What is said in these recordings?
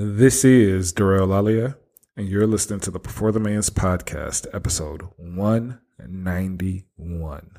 This is DeRay Olalaye, and you're listening to the Before the Millions podcast, episode 191.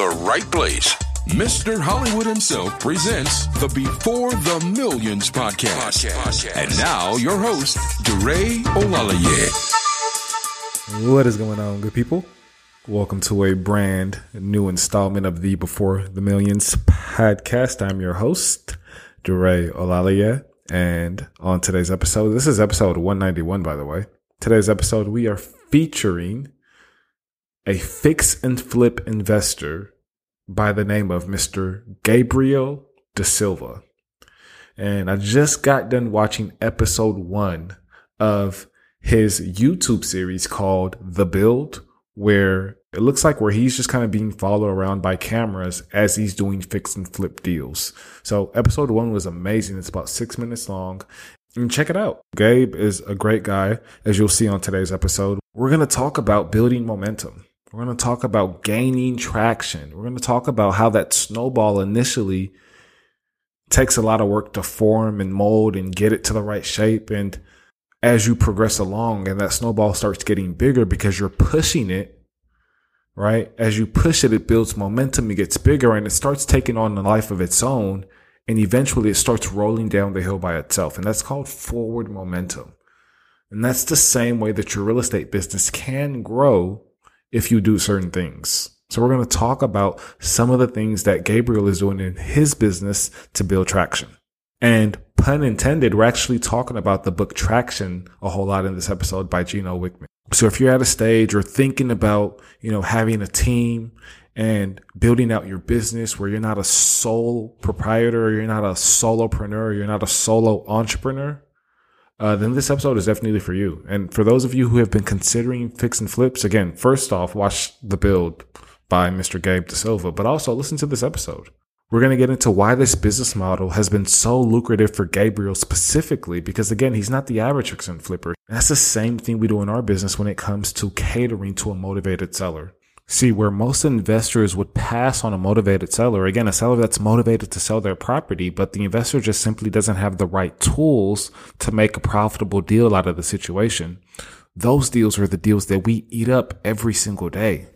right place. Mr. Hollywood himself presents the Before the Millions podcast. And now your host, DeRay Olalaye. What is going on, good people? Welcome to a brand new installment of the Before the Millions podcast. I'm your host, DeRay Olalaye. And on today's episode, this is episode 191, by the way. Today's episode, we are featuring a fix and flip investor by the name of Mr. Gabriel Da Silva. And I just got done watching episode one of his YouTube series called The Build, where it looks like where he's just kind of being followed around by cameras as he's doing fix and flip deals. So episode one was amazing. It's about six minutes long. And check it out. Gabe is a great guy, as you'll see on today's episode. We're going to talk about building momentum. We're going to talk about gaining traction. We're going to talk about how that snowball initially takes a lot of work to form and mold and get it to the right shape. And as you progress along and that snowball starts getting bigger because you're pushing it, right? As you push it, it builds momentum, it gets bigger and it starts taking on a life of its own. And eventually it starts rolling down the hill by itself. And that's called forward momentum. And that's the same way that your real estate business can grow if you do certain things. So we're going to talk about some of the things that Gabriel is doing in his business to build traction. And pun intended, we're actually talking about the book Traction a whole lot in this episode by Gino Wickman. So if you're at a stage or thinking about, you know, having a team and building out your business where you're not a sole proprietor, or you're not a solopreneur, you're not a solo entrepreneur, uh, then this episode is definitely for you. And for those of you who have been considering fix and flips, again, first off, watch the build by Mr. Gabe De Silva, but also listen to this episode. We're going to get into why this business model has been so lucrative for Gabriel specifically, because again, he's not the average fix and flipper. That's the same thing we do in our business when it comes to catering to a motivated seller. See, where most investors would pass on a motivated seller, again, a seller that's motivated to sell their property, but the investor just simply doesn't have the right tools to make a profitable deal out of the situation. Those deals are the deals that we eat up every single day.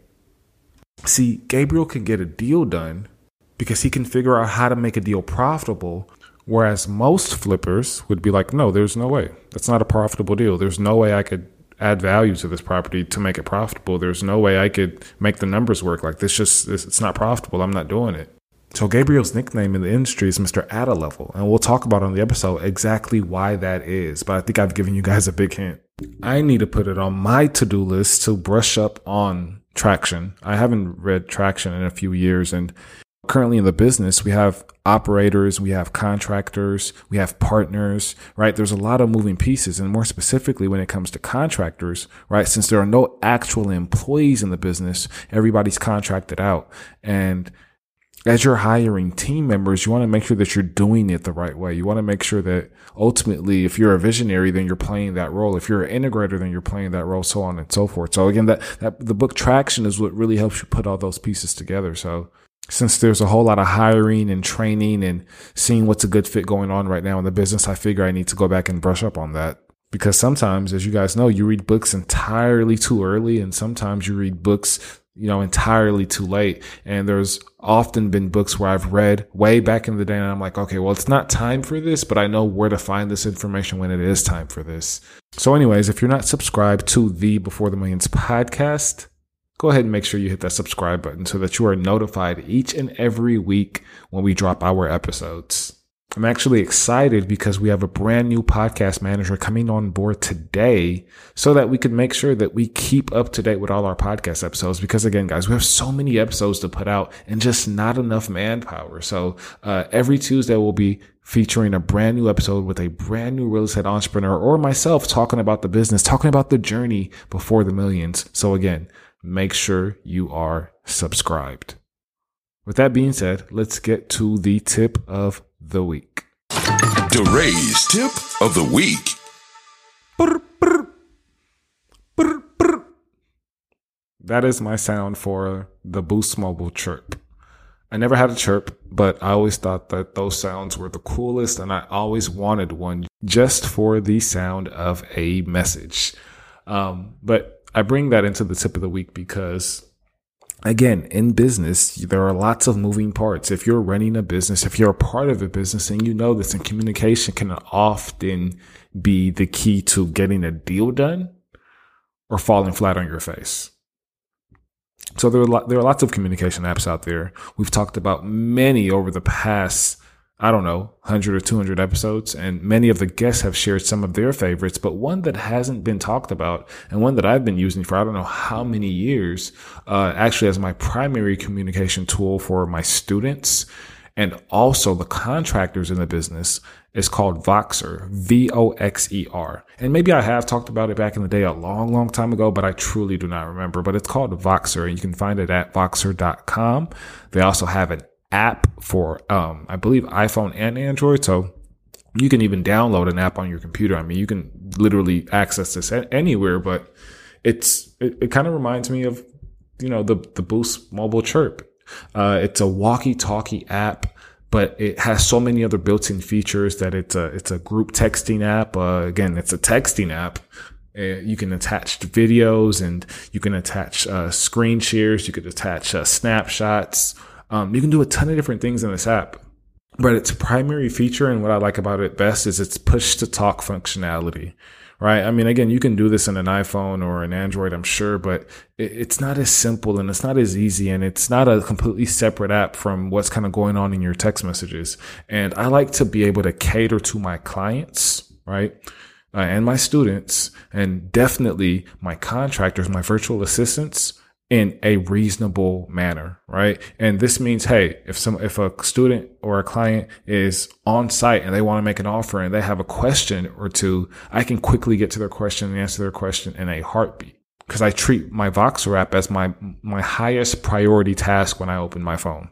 See, Gabriel can get a deal done because he can figure out how to make a deal profitable. Whereas most flippers would be like, no, there's no way. That's not a profitable deal. There's no way I could add value to this property to make it profitable. There's no way I could make the numbers work. Like this just it's not profitable. I'm not doing it. So Gabriel's nickname in the industry is Mr. At a Level, and we'll talk about on the episode exactly why that is. But I think I've given you guys a big hint. I need to put it on my to-do list to brush up on traction. I haven't read traction in a few years and currently in the business, we have operators, we have contractors, we have partners, right? There's a lot of moving pieces. And more specifically, when it comes to contractors, right? Since there are no actual employees in the business, everybody's contracted out. And as you're hiring team members, you want to make sure that you're doing it the right way. You want to make sure that ultimately, if you're a visionary, then you're playing that role. If you're an integrator, then you're playing that role, so on and so forth. So again, that, that the book traction is what really helps you put all those pieces together. So since there's a whole lot of hiring and training and seeing what's a good fit going on right now in the business, I figure I need to go back and brush up on that. Because sometimes, as you guys know, you read books entirely too early, and sometimes you read books you know, entirely too late. And there's often been books where I've read way back in the day and I'm like, okay, well, it's not time for this, but I know where to find this information when it is time for this. So anyways, if you're not subscribed to the Before the Millions podcast, go ahead and make sure you hit that subscribe button so that you are notified each and every week when we drop our episodes. I'm actually excited because we have a brand new podcast manager coming on board today so that we can make sure that we keep up to date with all our podcast episodes. Because again, guys, we have so many episodes to put out and just not enough manpower. So, uh, every Tuesday we'll be featuring a brand new episode with a brand new real estate entrepreneur or myself talking about the business, talking about the journey before the millions. So again, make sure you are subscribed. With that being said, let's get to the tip of the week. DeRay's tip of the week. That is my sound for the Boost Mobile chirp. I never had a chirp, but I always thought that those sounds were the coolest, and I always wanted one just for the sound of a message. Um, but I bring that into the tip of the week because again, in business, there are lots of moving parts. If you're running a business, if you're a part of a business and you know this, and communication can often be the key to getting a deal done or falling flat on your face. So there are, there are lots of communication apps out there. We've talked about many over the past I don't know, 100 or 200 episodes, and many of the guests have shared some of their favorites, but one that hasn't been talked about and one that I've been using for I don't know how many years, uh, actually as my primary communication tool for my students and also the contractors in the business is called Voxer, V-O-X-E-R. And maybe I have talked about it back in the day a long, long time ago, but I truly do not remember, but it's called Voxer and you can find it at voxer.com. They also have an app for, um, I believe iPhone and Android. So you can even download an app on your computer. I mean, you can literally access this anywhere, but it's, it, it kind of reminds me of, you know, the, the Boost mobile chirp. Uh, it's a walkie talkie app but it has so many other built-in features that it's a it's a group texting app. Uh, again, it's a texting app. Uh, you can attach videos and you can attach uh, screen shares. You could attach uh, snapshots. Um, you can do a ton of different things in this app, but its primary feature and what I like about it best is its push to talk functionality, right? I mean, again, you can do this in an iPhone or an Android, I'm sure, but it's not as simple and it's not as easy and it's not a completely separate app from what's kind of going on in your text messages. And I like to be able to cater to my clients, right? Uh, and my students and definitely my contractors, my virtual assistants in a reasonable manner, right? And this means, hey, if some, if a student or a client is on site and they want to make an offer and they have a question or two, I can quickly get to their question and answer their question in a heartbeat. Cause I treat my Voxer app as my, my highest priority task when I open my phone.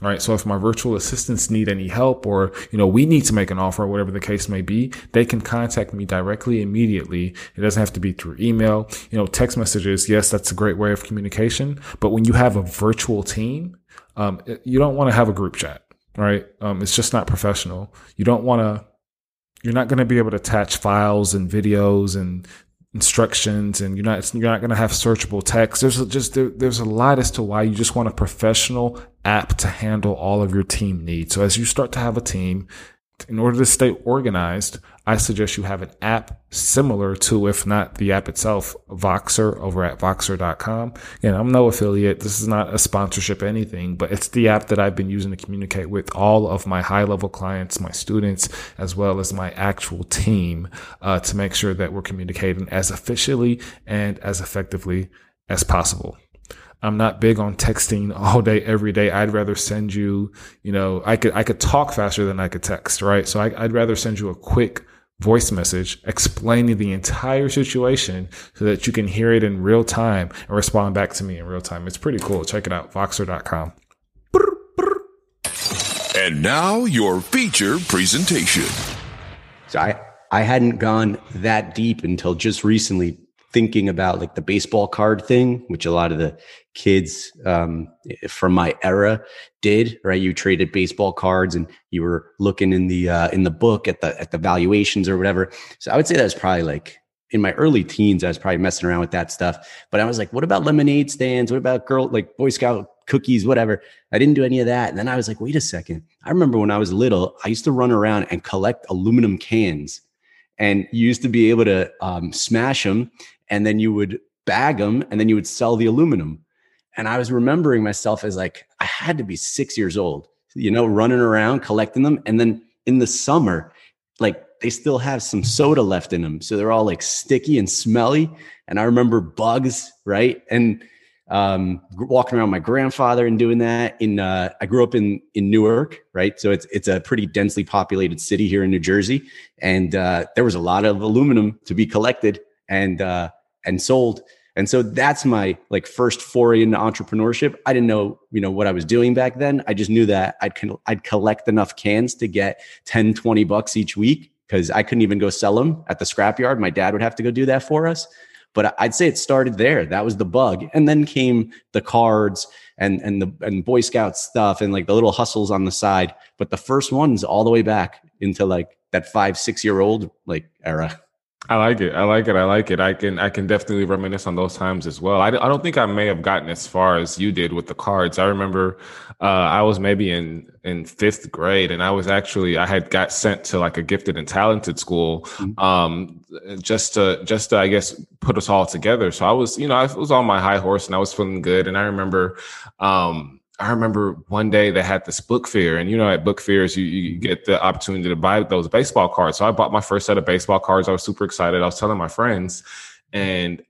All right. So if my virtual assistants need any help or, you know, we need to make an offer or whatever the case may be, they can contact me directly immediately. It doesn't have to be through email, you know, text messages. Yes, that's a great way of communication. But when you have a virtual team, um, you don't want to have a group chat, right? Um, it's just not professional. You don't want to, you're not going to be able to attach files and videos and instructions and you're not you're not going to have searchable text there's just there, there's a lot as to why you just want a professional app to handle all of your team needs. So as you start to have a team in order to stay organized, I suggest you have an app similar to, if not the app itself, Voxer over at Voxer.com. Again, I'm no affiliate. This is not a sponsorship, anything, but it's the app that I've been using to communicate with all of my high level clients, my students, as well as my actual team, uh, to make sure that we're communicating as efficiently and as effectively as possible. I'm not big on texting all day, every day. I'd rather send you, you know, I could, I could talk faster than I could text, right? So I, I'd rather send you a quick voice message explaining the entire situation so that you can hear it in real time and respond back to me in real time. It's pretty cool. Check it out. Voxer.com. And now your feature presentation. So I, I hadn't gone that deep until just recently thinking about like the baseball card thing, which a lot of the kids um, from my era did. Right, you traded baseball cards, and you were looking in the uh, in the book at the at the valuations or whatever. So I would say that was probably like in my early teens, I was probably messing around with that stuff. But I was like, what about lemonade stands? What about girl like Boy Scout cookies, whatever? I didn't do any of that. And then I was like, wait a second. I remember when I was little, I used to run around and collect aluminum cans. And you used to be able to um, smash them and then you would bag them and then you would sell the aluminum. And I was remembering myself as like, I had to be six years old, you know, running around collecting them. And then in the summer, like they still have some soda left in them. So they're all like sticky and smelly. And I remember bugs, right? And um, walking around my grandfather and doing that in, uh, I grew up in, in Newark, right? So it's, it's a pretty densely populated city here in New Jersey. And, uh, there was a lot of aluminum to be collected and, uh, and sold. And so that's my like first foray into entrepreneurship. I didn't know, you know, what I was doing back then. I just knew that I'd, I'd collect enough cans to get 10, 20 bucks each week because I couldn't even go sell them at the scrapyard. My dad would have to go do that for us. But I'd say it started there. That was the bug. And then came the cards and and the and Boy Scout stuff and like the little hustles on the side. But the first ones all the way back into like that five, six year old like era. I like it. I like it. I like it. I can I can definitely reminisce on those times as well. I, I don't think I may have gotten as far as you did with the cards. I remember uh, I was maybe in in fifth grade, and I was actually I had got sent to like a gifted and talented school, mm-hmm. um, just to just to I guess put us all together. So I was you know I was on my high horse and I was feeling good, and I remember. Um, I remember one day they had this book fair, and you know, at book fairs, you, you get the opportunity to buy those baseball cards. So I bought my first set of baseball cards. I was super excited. I was telling my friends, and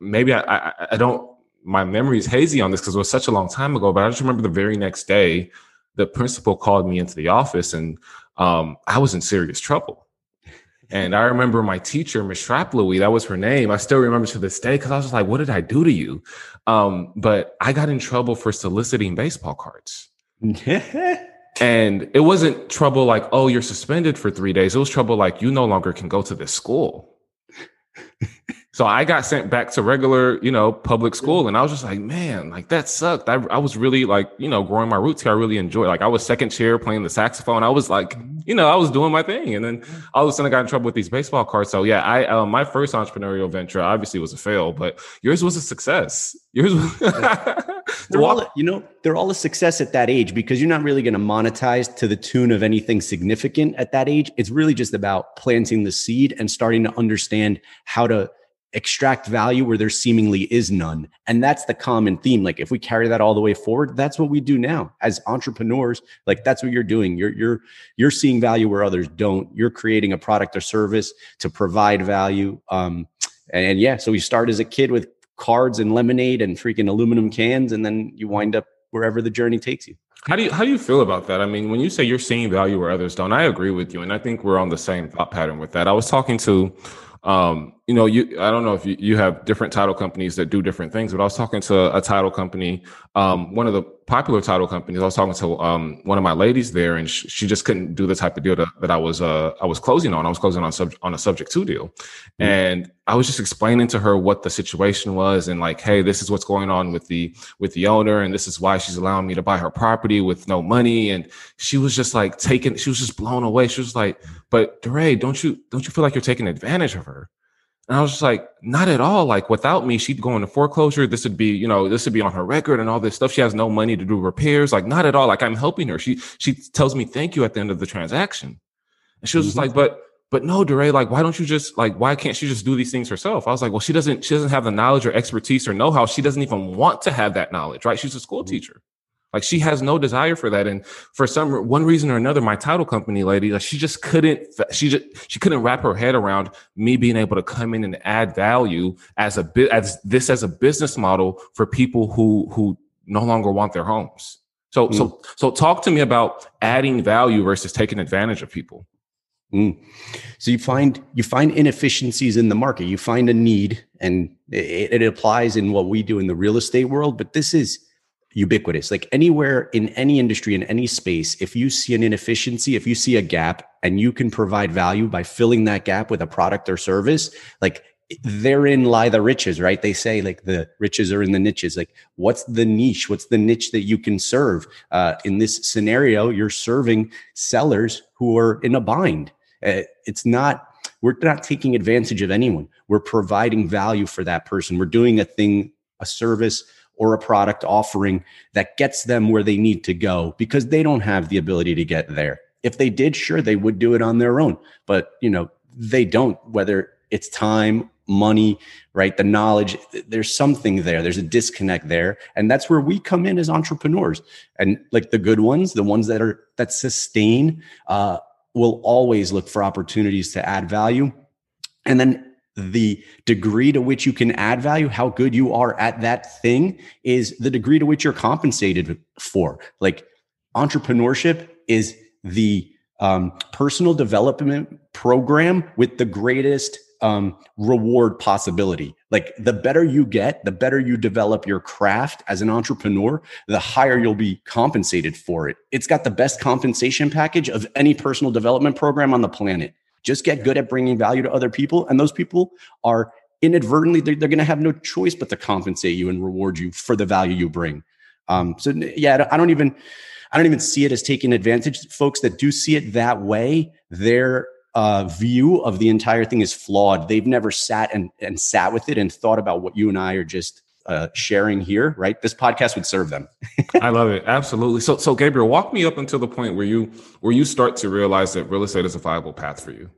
maybe I, I, I don't, my memory is hazy on this because it was such a long time ago, but I just remember the very next day, the principal called me into the office and um, I was in serious trouble. And I remember my teacher, Miss Louis, that was her name. I still remember to this day because I was like, what did I do to you? Um, but I got in trouble for soliciting baseball cards. and it wasn't trouble like, oh, you're suspended for three days. It was trouble like, you no longer can go to this school. So I got sent back to regular, you know, public school. And I was just like, man, like that sucked. I, I was really like, you know, growing my roots here. I really enjoyed Like I was second chair playing the saxophone. I was like, you know, I was doing my thing. And then all of a sudden I got in trouble with these baseball cards. So yeah, I, uh, my first entrepreneurial venture obviously was a fail, but yours was a success. Yours was. they're all, you know, they're all a success at that age because you're not really going to monetize to the tune of anything significant at that age. It's really just about planting the seed and starting to understand how to extract value where there seemingly is none. And that's the common theme. Like if we carry that all the way forward, that's what we do now as entrepreneurs. Like that's what you're doing. You're you're you're seeing value where others don't. You're creating a product or service to provide value. Um and, and yeah, so we start as a kid with cards and lemonade and freaking aluminum cans and then you wind up wherever the journey takes you. How do you how do you feel about that? I mean, when you say you're seeing value where others don't, I agree with you, and I think we're on the same thought pattern with that. I was talking to um, you know, you I don't know if you, you have different title companies that do different things, but I was talking to a title company, um, one of the popular title companies. I was talking to um, one of my ladies there, and she, she just couldn't do the type of deal that, that I was uh, I was closing on. I was closing on sub, on a subject to deal, mm-hmm. and I was just explaining to her what the situation was, and like, hey, this is what's going on with the with the owner, and this is why she's allowing me to buy her property with no money. And she was just like taking, she was just blown away. She was like, but DeRay, don't you don't you feel like you're taking advantage of her? And I was just like, not at all. Like without me, she'd go into foreclosure. This would be, you know, this would be on her record and all this stuff. She has no money to do repairs. Like not at all. Like I'm helping her. She she tells me thank you at the end of the transaction. And she was mm-hmm. just like, but but no, DeRay, like why don't you just like why can't she just do these things herself? I was like, well, she doesn't she doesn't have the knowledge or expertise or know how. She doesn't even want to have that knowledge, right? She's a school mm-hmm. teacher. Like she has no desire for that. And for some one reason or another, my title company lady, like she just couldn't, she just, she couldn't wrap her head around me being able to come in and add value as a bit, as this as a business model for people who, who no longer want their homes. So, mm. so, so talk to me about adding value versus taking advantage of people. Mm. So you find you find inefficiencies in the market. You find a need, and it, it applies in what we do in the real estate world. But this is ubiquitous. Like anywhere in any industry, in any space, if you see an inefficiency, if you see a gap and you can provide value by filling that gap with a product or service, like therein lie the riches, right? They say like the riches are in the niches. Like what's the niche? What's the niche that you can serve? Uh, in this scenario, you're serving sellers who are in a bind. Uh, it's not we're not taking advantage of anyone. We're providing value for that person. We're doing a thing, a service or a product offering that gets them where they need to go because they don't have the ability to get there. If they did, sure, they would do it on their own, but you know, they don't, whether it's time money, right? The knowledge, there's something there. There's a disconnect there. And that's where we come in as entrepreneurs. And like the good ones, the ones that are that sustain, uh, will always look for opportunities to add value. And then the degree to which you can add value, how good you are at that thing is the degree to which you're compensated for. Like entrepreneurship is the um, personal development program with the greatest um, reward possibility. Like the better you get, the better you develop your craft as an entrepreneur, the higher you'll be compensated for it. It's got the best compensation package of any personal development program on the planet. Just get good at bringing value to other people. And those people are inadvertently, they're, they're going to have no choice but to compensate you and reward you for the value you bring. Um, so yeah, I don't even, I don't even see it as taking advantage. Folks that do see it that way, they're uh, view of the entire thing is flawed. They've never sat and, and sat with it and thought about what you and I are just uh, sharing here, right? This podcast would serve them. I love it. Absolutely. So, so Gabriel, walk me up until the point where you, where you start to realize that real estate is a viable path for you.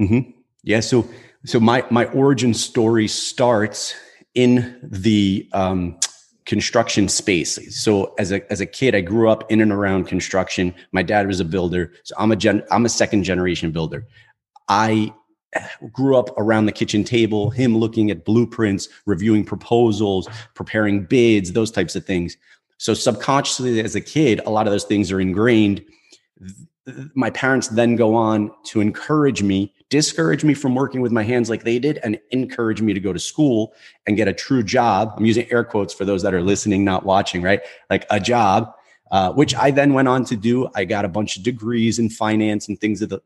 Mm-hmm. Yeah. So, so my, my origin story starts in the, um, construction space. So as a as a kid, I grew up in and around construction. My dad was a builder, so I'm a gen, I'm a second generation builder. I grew up around the kitchen table, him looking at blueprints, reviewing proposals, preparing bids, those types of things. So subconsciously as a kid, a lot of those things are ingrained. My parents then go on to encourage me discourage me from working with my hands like they did and encourage me to go to school and get a true job. I'm using air quotes for those that are listening, not watching, right? Like a job, uh, which I then went on to do. I got a bunch of degrees in finance and things of the,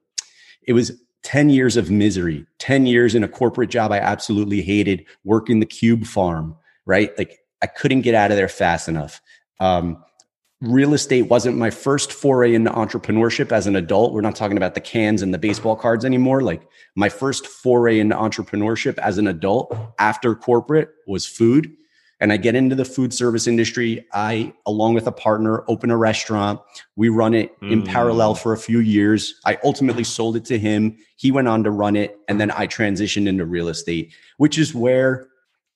it was 10 years of misery, 10 years in a corporate job I absolutely hated, working the cube farm, right? Like I couldn't get out of there fast enough. Um, real estate wasn't my first foray into entrepreneurship as an adult. We're not talking about the cans and the baseball cards anymore. Like my first foray into entrepreneurship as an adult after corporate was food. And I get into the food service industry. I, along with a partner, open a restaurant. We run it mm. in parallel for a few years. I ultimately sold it to him. He went on to run it. And then I transitioned into real estate, which is where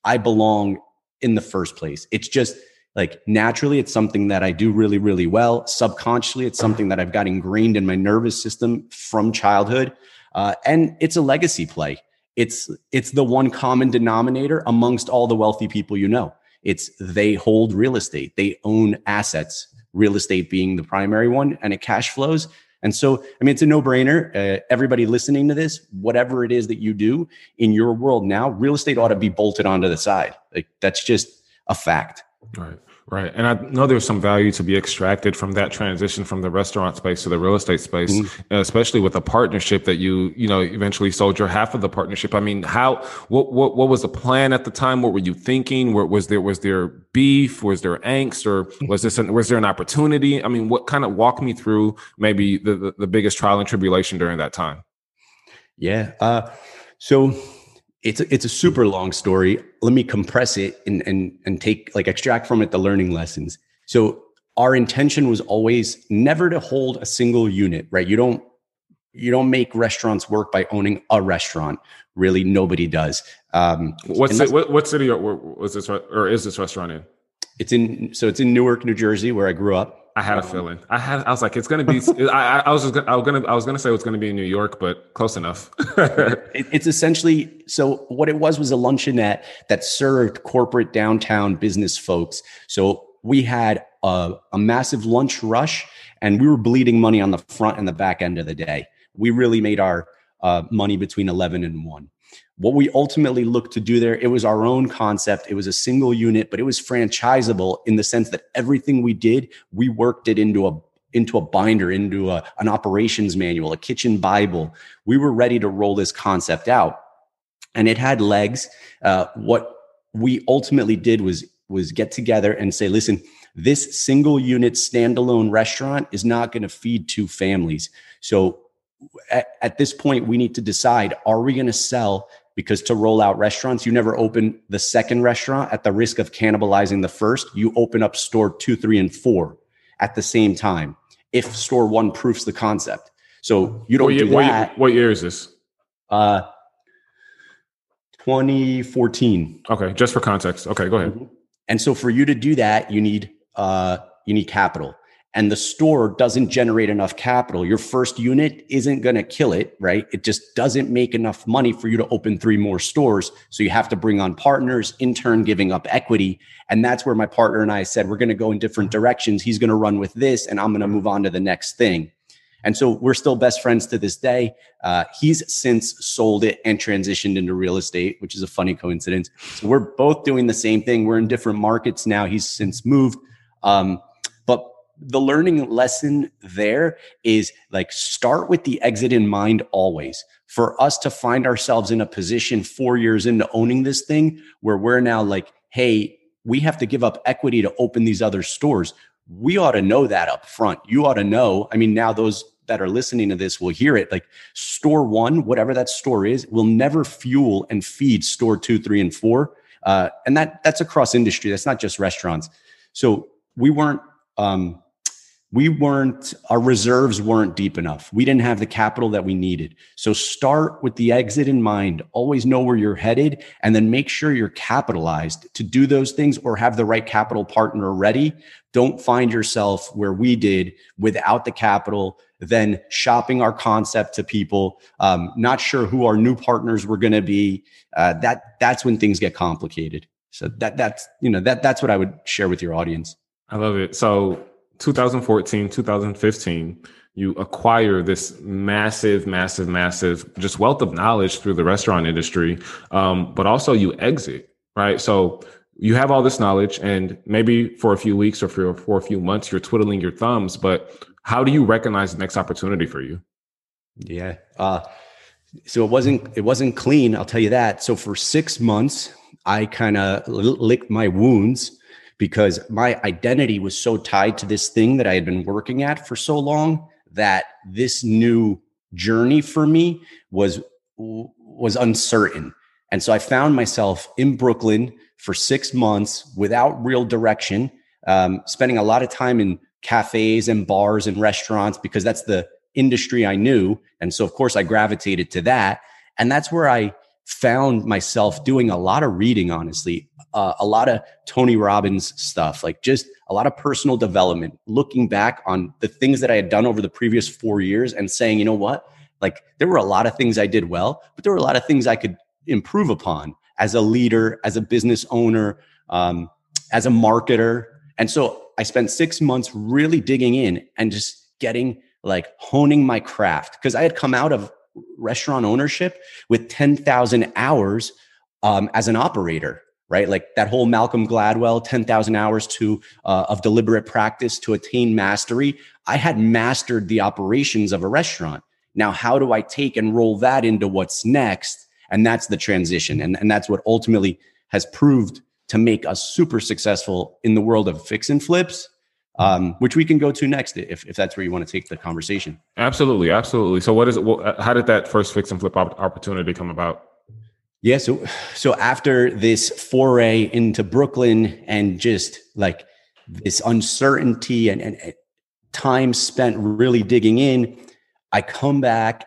I belong in the first place. It's just, like naturally it's something that i do really really well subconsciously it's something that i've got ingrained in my nervous system from childhood uh, and it's a legacy play it's it's the one common denominator amongst all the wealthy people you know. It's they hold real estate. They own assets real estate being the primary one and it cash flows. And so i mean it's a no-brainer. Uh, everybody listening to this whatever it is that you do in your world now real estate ought to be bolted onto the side. Like that's just a fact. Right. Right. And I know there's some value to be extracted from that transition from the restaurant space to the real estate space, mm-hmm. especially with a partnership that you, you know, eventually sold your half of the partnership. I mean, how, what, what, what was the plan at the time? What were you thinking? Where, was there, was there beef? Was there angst or was this, an, was there an opportunity? I mean, what kind of walk me through maybe the, the, the biggest trial and tribulation during that time? Yeah. Uh, so it's a, it's a super long story. Let me compress it and and and take like extract from it the learning lessons. So our intention was always never to hold a single unit, right? You don't you don't make restaurants work by owning a restaurant. Really, nobody does. Um, what, what, what city was this or is this restaurant in? It's in so it's in Newark, New Jersey, where I grew up. I had a feeling. I had. I was like, it's gonna be. I, I, was just. I was gonna. I was gonna say it's gonna be in New York, but close enough. it, it's essentially. So what it was was a luncheonette that served corporate downtown business folks. So we had a, a massive lunch rush, and we were bleeding money on the front and the back end of the day. We really made our uh, money between eleven and one what we ultimately looked to do there, it was our own concept. It was a single unit, but it was franchisable in the sense that everything we did, we worked it into a into a binder, into a, an operations manual, a kitchen Bible. We were ready to roll this concept out, and it had legs. Uh, what we ultimately did was was get together and say, listen, this single unit standalone restaurant is not going to feed two families. So at, at this point, we need to decide are we going to sell? Because to roll out restaurants, you never open the second restaurant at the risk of cannibalizing the first. You open up store two, three, and four at the same time if store one proofs the concept. So you don't what year, do what year- that. what year is this? Uh, 2014. Okay, just for context. Okay, go ahead. And so for you to do that, you need uh, you need capital. And the store doesn't generate enough capital. Your first unit isn't going to kill it, right? It just doesn't make enough money for you to open three more stores. So you have to bring on partners, in turn giving up equity. And that's where my partner and I said, we're going to go in different directions. He's going to run with this, and I'm going to move on to the next thing. And so we're still best friends to this day. Uh, he's since sold it and transitioned into real estate, which is a funny coincidence. So we're both doing the same thing. We're in different markets now. He's since moved. Um, the learning lesson there is like start with the exit in mind always. For us to find ourselves in a position four years into owning this thing where we're now like, hey, we have to give up equity to open these other stores. We ought to know that up front. You ought to know. I mean, now those that are listening to this will hear it. Like store one, whatever that store is, will never fuel and feed store two, three, and four. Uh, and that that's across industry. That's not just restaurants. So we weren't um, we weren't our reserves weren't deep enough. We didn't have the capital that we needed. So start with the exit in mind. Always know where you're headed and then make sure you're capitalized to do those things or have the right capital partner ready. Don't find yourself where we did without the capital then shopping our concept to people um, not sure who our new partners were going to be. Uh, that that's when things get complicated. So that that's you know that that's what i would share with your audience. I love it. So 2014, 2015, you acquire this massive, massive, massive just wealth of knowledge through the restaurant industry. Um, but also you exit, right? So you have all this knowledge and maybe for a few weeks or for, for a few months, you're twiddling your thumbs, but how do you recognize the next opportunity for you? Yeah. Uh, so it wasn't it wasn't clean. I'll tell you that. So for six months, I kind of licked my wounds because my identity was so tied to this thing that I had been working at for so long that this new journey for me was was uncertain. And so I found myself in Brooklyn for six months without real direction, um, spending a lot of time in cafes and bars and restaurants because that's the industry I knew. And so, of course, I gravitated to that. And that's where I found myself doing a lot of reading, honestly, uh, a lot of Tony Robbins stuff, like just a lot of personal development, looking back on the things that I had done over the previous four years and saying, you know what? Like there were a lot of things I did well, but there were a lot of things I could improve upon as a leader, as a business owner, um, as a marketer. And so I spent six months really digging in and just getting like honing my craft because I had come out of restaurant ownership with 10,000 hours um, as an operator right? Like that whole malcolm gladwell 10,000 hours to uh, of deliberate practice to attain mastery i had mastered the operations of a restaurant. Now how do i take and roll that into what's next? And that's the transition. And, and that's what ultimately has proved to make us super successful in the world of fix and flips um, which we can go to next if, if that's where you want to take the conversation. Absolutely, absolutely. So, what is it? Well, how did that first fix and flip opportunity come about? Yeah, so so after this foray into Brooklyn and just like this uncertainty and, and, and time spent really digging in, I come back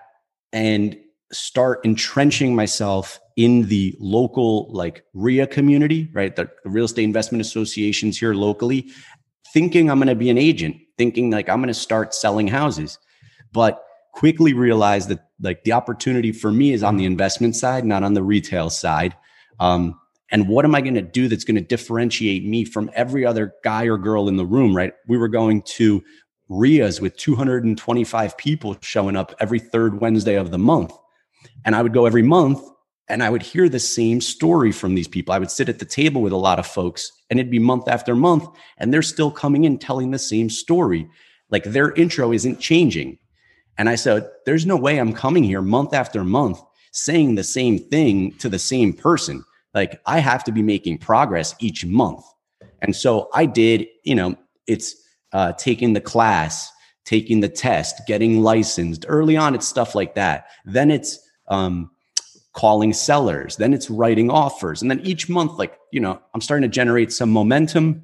and start entrenching myself in the local like RIA community, right? The, the real estate investment associations here locally, thinking I'm going to be an agent, thinking like I'm going to start selling houses, but quickly realized that like the opportunity for me is on the investment side, not on the retail side. Um, and what am I going to do that's going to differentiate me from every other guy or girl in the room? Right? We were going to RIAs with 225 people showing up every third Wednesday of the month, and I would go every month and I would hear the same story from these people. I would sit at the table with a lot of folks and it'd be month after month and they're still coming in telling the same story. Like their intro isn't changing. And I said, there's no way I'm coming here month after month saying the same thing to the same person. Like I have to be making progress each month. And so I did, you know, it's uh, taking the class, taking the test, getting licensed. Early on, it's stuff like that. Then it's um, calling sellers. Then it's writing offers. And then each month, like, you know, I'm starting to generate some momentum.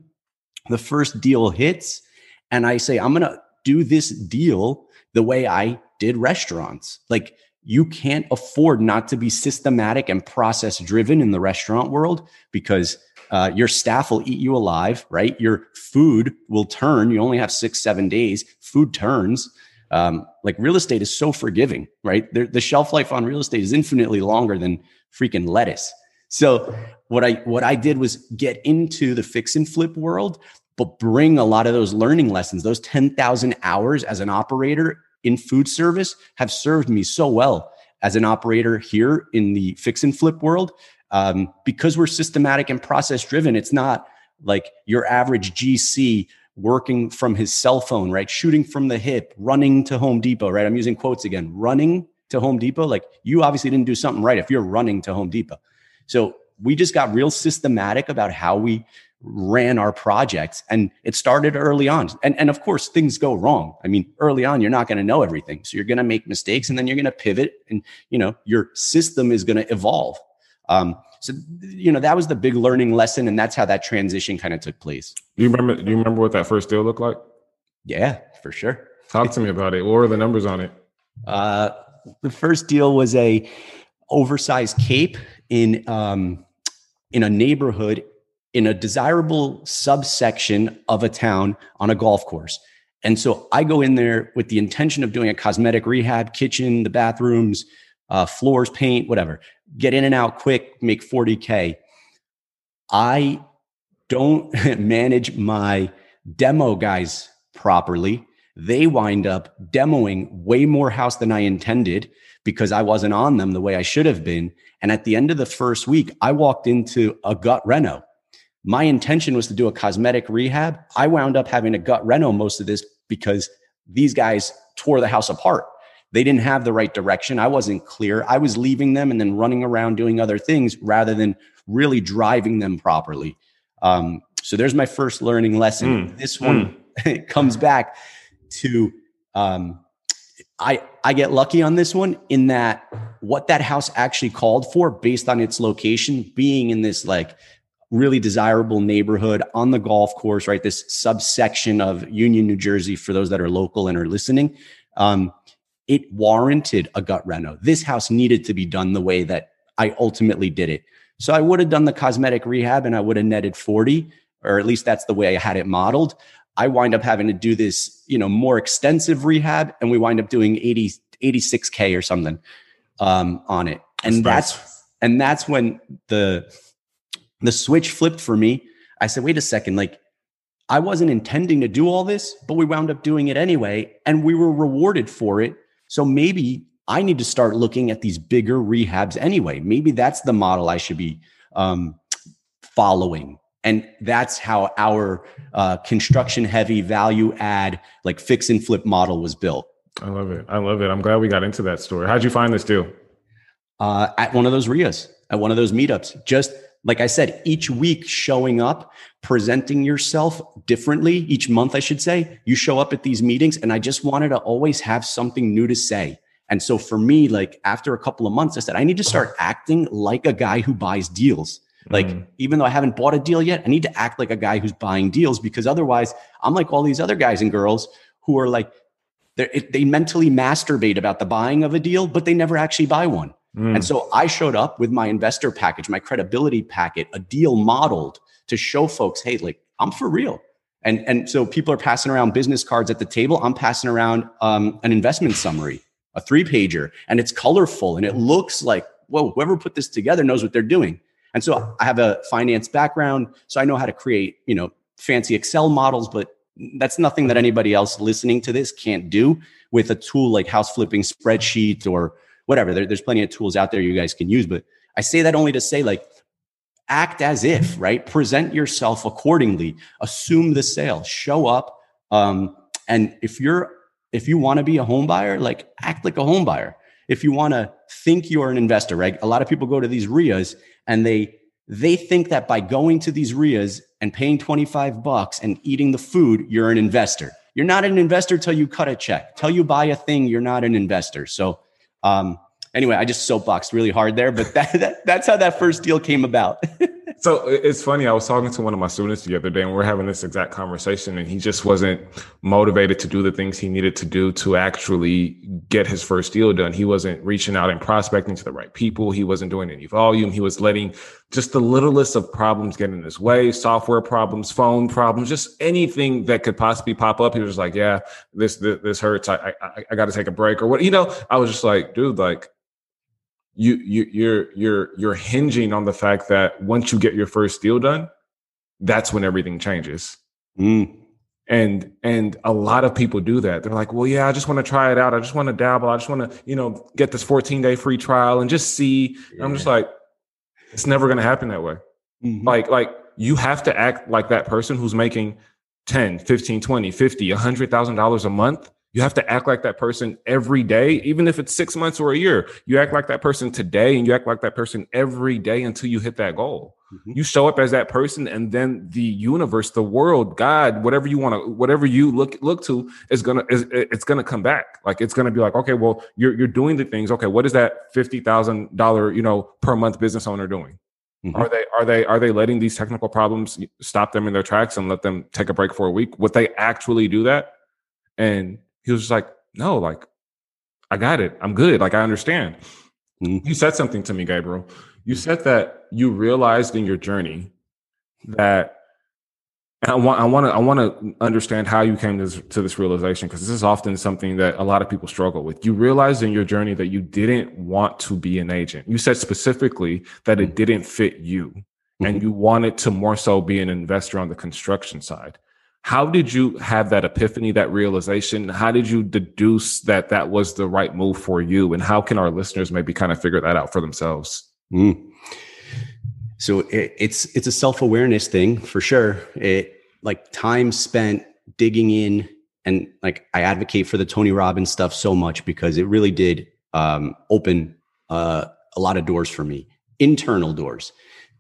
The first deal hits, and I say, I'm going to do this deal the way I did restaurants. Like, you can't afford not to be systematic and process driven in the restaurant world because uh, your staff will eat you alive, right? Your food will turn. You only have six, seven days. Food turns. Um, like real estate is so forgiving, right? The, the shelf life on real estate is infinitely longer than freaking lettuce. So what I what I did was get into the fix and flip world, but bring a lot of those learning lessons, those ten thousand hours as an operator in food service, have served me so well as an operator here in the fix and flip world um, because we're systematic and process driven. It's not like your average GC working from his cell phone, right? Shooting from the hip, running to Home Depot, right? I'm using quotes again, running to Home Depot. Like you obviously didn't do something right if you're running to Home Depot. So we just got real systematic about how we ran our projects and it started early on and, and of course things go wrong i mean early on you're not going to know everything so you're going to make mistakes and then you're going to pivot and you know your system is going to evolve um, so you know that was the big learning lesson, and that's how that transition kind of took place. Do you remember? Do you remember what that first deal looked like? Yeah, for sure. Talk to me about it. What were the numbers on it? Uh, the first deal was a oversized cape in um, in a neighborhood in a desirable subsection of a town on a golf course. And so I go in there with the intention of doing a cosmetic rehab, kitchen, the bathrooms, uh, floors, paint, whatever get in and out quick, make 40K. I don't manage my demo guys properly. They wind up demoing way more house than I intended because I wasn't on them the way I should have been. And at the end of the first week, I walked into a gut reno. My intention was to do a cosmetic rehab. I wound up having a gut reno most of this because these guys tore the house apart. They didn't have the right direction. I wasn't clear. I was leaving them and then running around doing other things rather than really driving them properly. Um, so there's my first learning lesson. Mm. This one mm. comes back to um, I I get lucky on this one in that what that house actually called for based on its location being in this like really desirable neighborhood on the golf course, right? This subsection of Union, New Jersey, for those that are local and are listening. Um, it warranted a gut reno. This house needed to be done the way that I ultimately did it. So I would have done the cosmetic rehab and I would have netted 40, or at least that's the way I had it modeled. I wind up having to do this, you know, more extensive rehab and we wind up doing 80, 86K or something um, on it. And that's, that's and that's when the the switch flipped for me. I said, wait a second, like I wasn't intending to do all this, but we wound up doing it anyway. And we were rewarded for it so maybe I need to start looking at these bigger rehabs anyway. Maybe that's the model I should be um, following. And that's how our uh, construction heavy value add, like fix and flip model was built. I love it. I love it. I'm glad we got into that story. How'd you find this deal? Uh, at one of those RIAs, at one of those meetups. Just like I said, each week showing up, presenting yourself differently, each month, I should say, you show up at these meetings. And I just wanted to always have something new to say. And so for me, like after a couple of months, I said, I need to start acting like a guy who buys deals. Like, mm. even though I haven't bought a deal yet, I need to act like a guy who's buying deals because otherwise I'm like all these other guys and girls who are like, they mentally masturbate about the buying of a deal, but they never actually buy one. Mm. And so I showed up with my investor package, my credibility packet, a deal modeled to show folks, hey, like I'm for real. And, and so people are passing around business cards at the table. I'm passing around um, an investment summary, a three pager, and it's colorful and it looks like, whoa, whoever put this together knows what they're doing. And so I have a finance background, so I know how to create, you know, fancy Excel models, but that's nothing that anybody else listening to this can't do with a tool like house flipping spreadsheet or whatever. There, there's plenty of tools out there you guys can use. But I say that only to say, like, act as if, right? Present yourself accordingly. Assume the sale. Show up. Um, and if you're if you want to be a home buyer, like act like a home buyer. If you want to think you're an investor, right? A lot of people go to these RIAs and they they think that by going to these RIAs and paying 25 bucks and eating the food, you're an investor. You're not an investor till you cut a check. Till you buy a thing, you're not an investor. So, um, anyway, I just soapboxed really hard there, but that, that that's how that first deal came about. So it's funny. I was talking to one of my students the other day, and we are having this exact conversation, and he just wasn't motivated to do the things he needed to do to actually get his first deal done. He wasn't reaching out and prospecting to the right people. He wasn't doing any volume. He was letting just the littlest of problems get in his way, software problems, phone problems, just anything that could possibly pop up. He was like, "Yeah, this this, this hurts. I I, I got to take a break or what." You know, I was just like, "Dude, like." You you you're you're you're hinging on the fact that once you get your first deal done, that's when everything changes. Mm. And and a lot of people do that. They're like, well, yeah, I just want to try it out. I just want to dabble. I just want to, you know, get this 14 day free trial and just see. Yeah. I'm just like, it's never gonna happen that way. Mm-hmm. Like, like you have to act like that person who's making 10, 15, 20, 50, $100,000 a month you have to act like that person every day, even if it's six months or a year. You act like that person today and you act like that person every day until you hit that goal. Mm-hmm. You show up as that person, and then the universe, the world, God, whatever you want to, whatever you look look to, is gonna is it's gonna come back. Like it's gonna be like, okay, well, you're you're doing the things. Okay, what is that fifty thousand dollar you know per month business owner doing? Mm-hmm. Are they are they are they letting these technical problems stop them in their tracks and let them take a break for a week? Would they actually do that? And he was just like, no, like, I got it. I'm good. Like, I understand. Mm-hmm. You said something to me, Gabriel. You said that you realized in your journey that I want, I want to, I want to understand how you came to this, to this realization because this is often something that a lot of people struggle with. You realized in your journey that you didn't want to be an agent. You said specifically that it mm-hmm. didn't fit you, mm-hmm. and you wanted to more so be an investor on the construction side. How did you have that epiphany, that realization? How did you deduce that that was the right move for you? And how can our listeners maybe kind of figure that out for themselves? Mm. So it, it's it's a self awareness thing for sure. It like time spent digging in, and like I advocate for the Tony Robbins stuff so much because it really did um, open uh, a lot of doors for me, internal doors.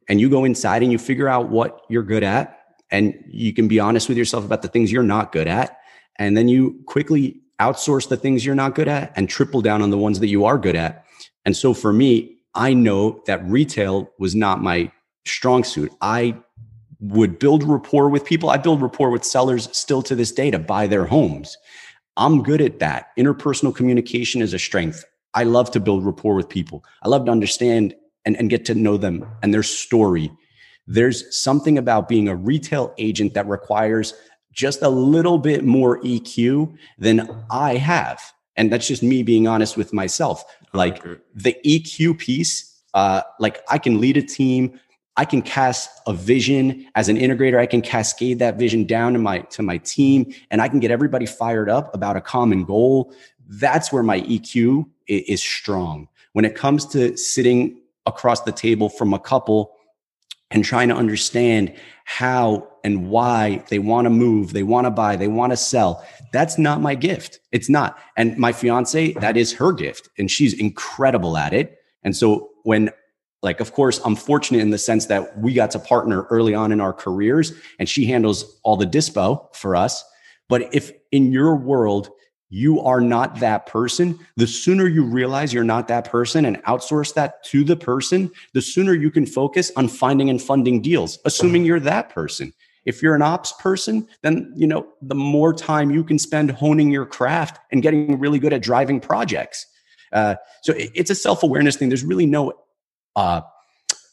And you go inside and you figure out what you're good at and you can be honest with yourself about the things you're not good at and then you quickly outsource the things you're not good at and triple down on the ones that you are good at. And so for me i know that retail was not my strong suit. I would build rapport with people. I build rapport with sellers still to this day to buy their homes. I'm good at that. Interpersonal communication is a strength. I love to build rapport with people. I love to understand and, and get to know them and their story there's something about being a retail agent that requires just a little bit more EQ than I have. And that's just me being honest with myself. Like the EQ piece, uh, like I can lead a team. I can cast a vision as an integrator. I can cascade that vision down to my to my team, and I can get everybody fired up about a common goal. That's where my EQ is strong. When it comes to sitting across the table from a couple and trying to understand how and why they want to move, they want to buy, they want to sell. That's not my gift. It's not. And my fiance, that is her gift, and she's incredible at it. And so when like of course i'm fortunate in the sense that we got to partner early on in our careers and she handles all the dispo for us but if in your world you are not that person, the sooner you realize you're not that person and outsource that to the person, the sooner you can focus on finding and funding deals, assuming you're that person. If you're an ops person, then you know the more time you can spend honing your craft and getting really good at driving projects. Uh, so it's a self awareness thing. There's really no uh,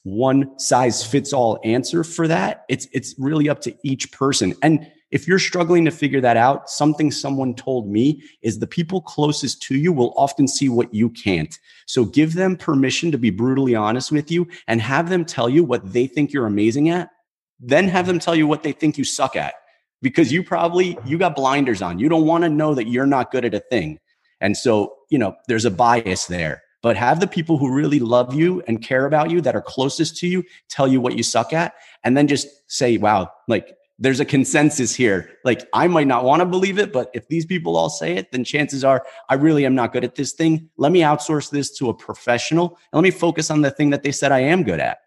one size fits all answer for that. It's it's really up to each person and if you're struggling to figure that out, something someone told me is the people closest to you will often see what you can't. So give them permission to be brutally honest with you and have them tell you what they think you're amazing at. Then have them tell you what they think you suck at because you probably you got blinders on. You don't want to know that you're not good at a thing. And so, you know, there's a bias there. But have the people who really love you and care about you that are closest to you tell you what you suck at and then just say, "Wow, like there's a consensus here. Like I might not want to believe it, but if these people all say it, then chances are I really am not good at this thing. Let me outsource this to a professional and let me focus on the thing that they said I am good at.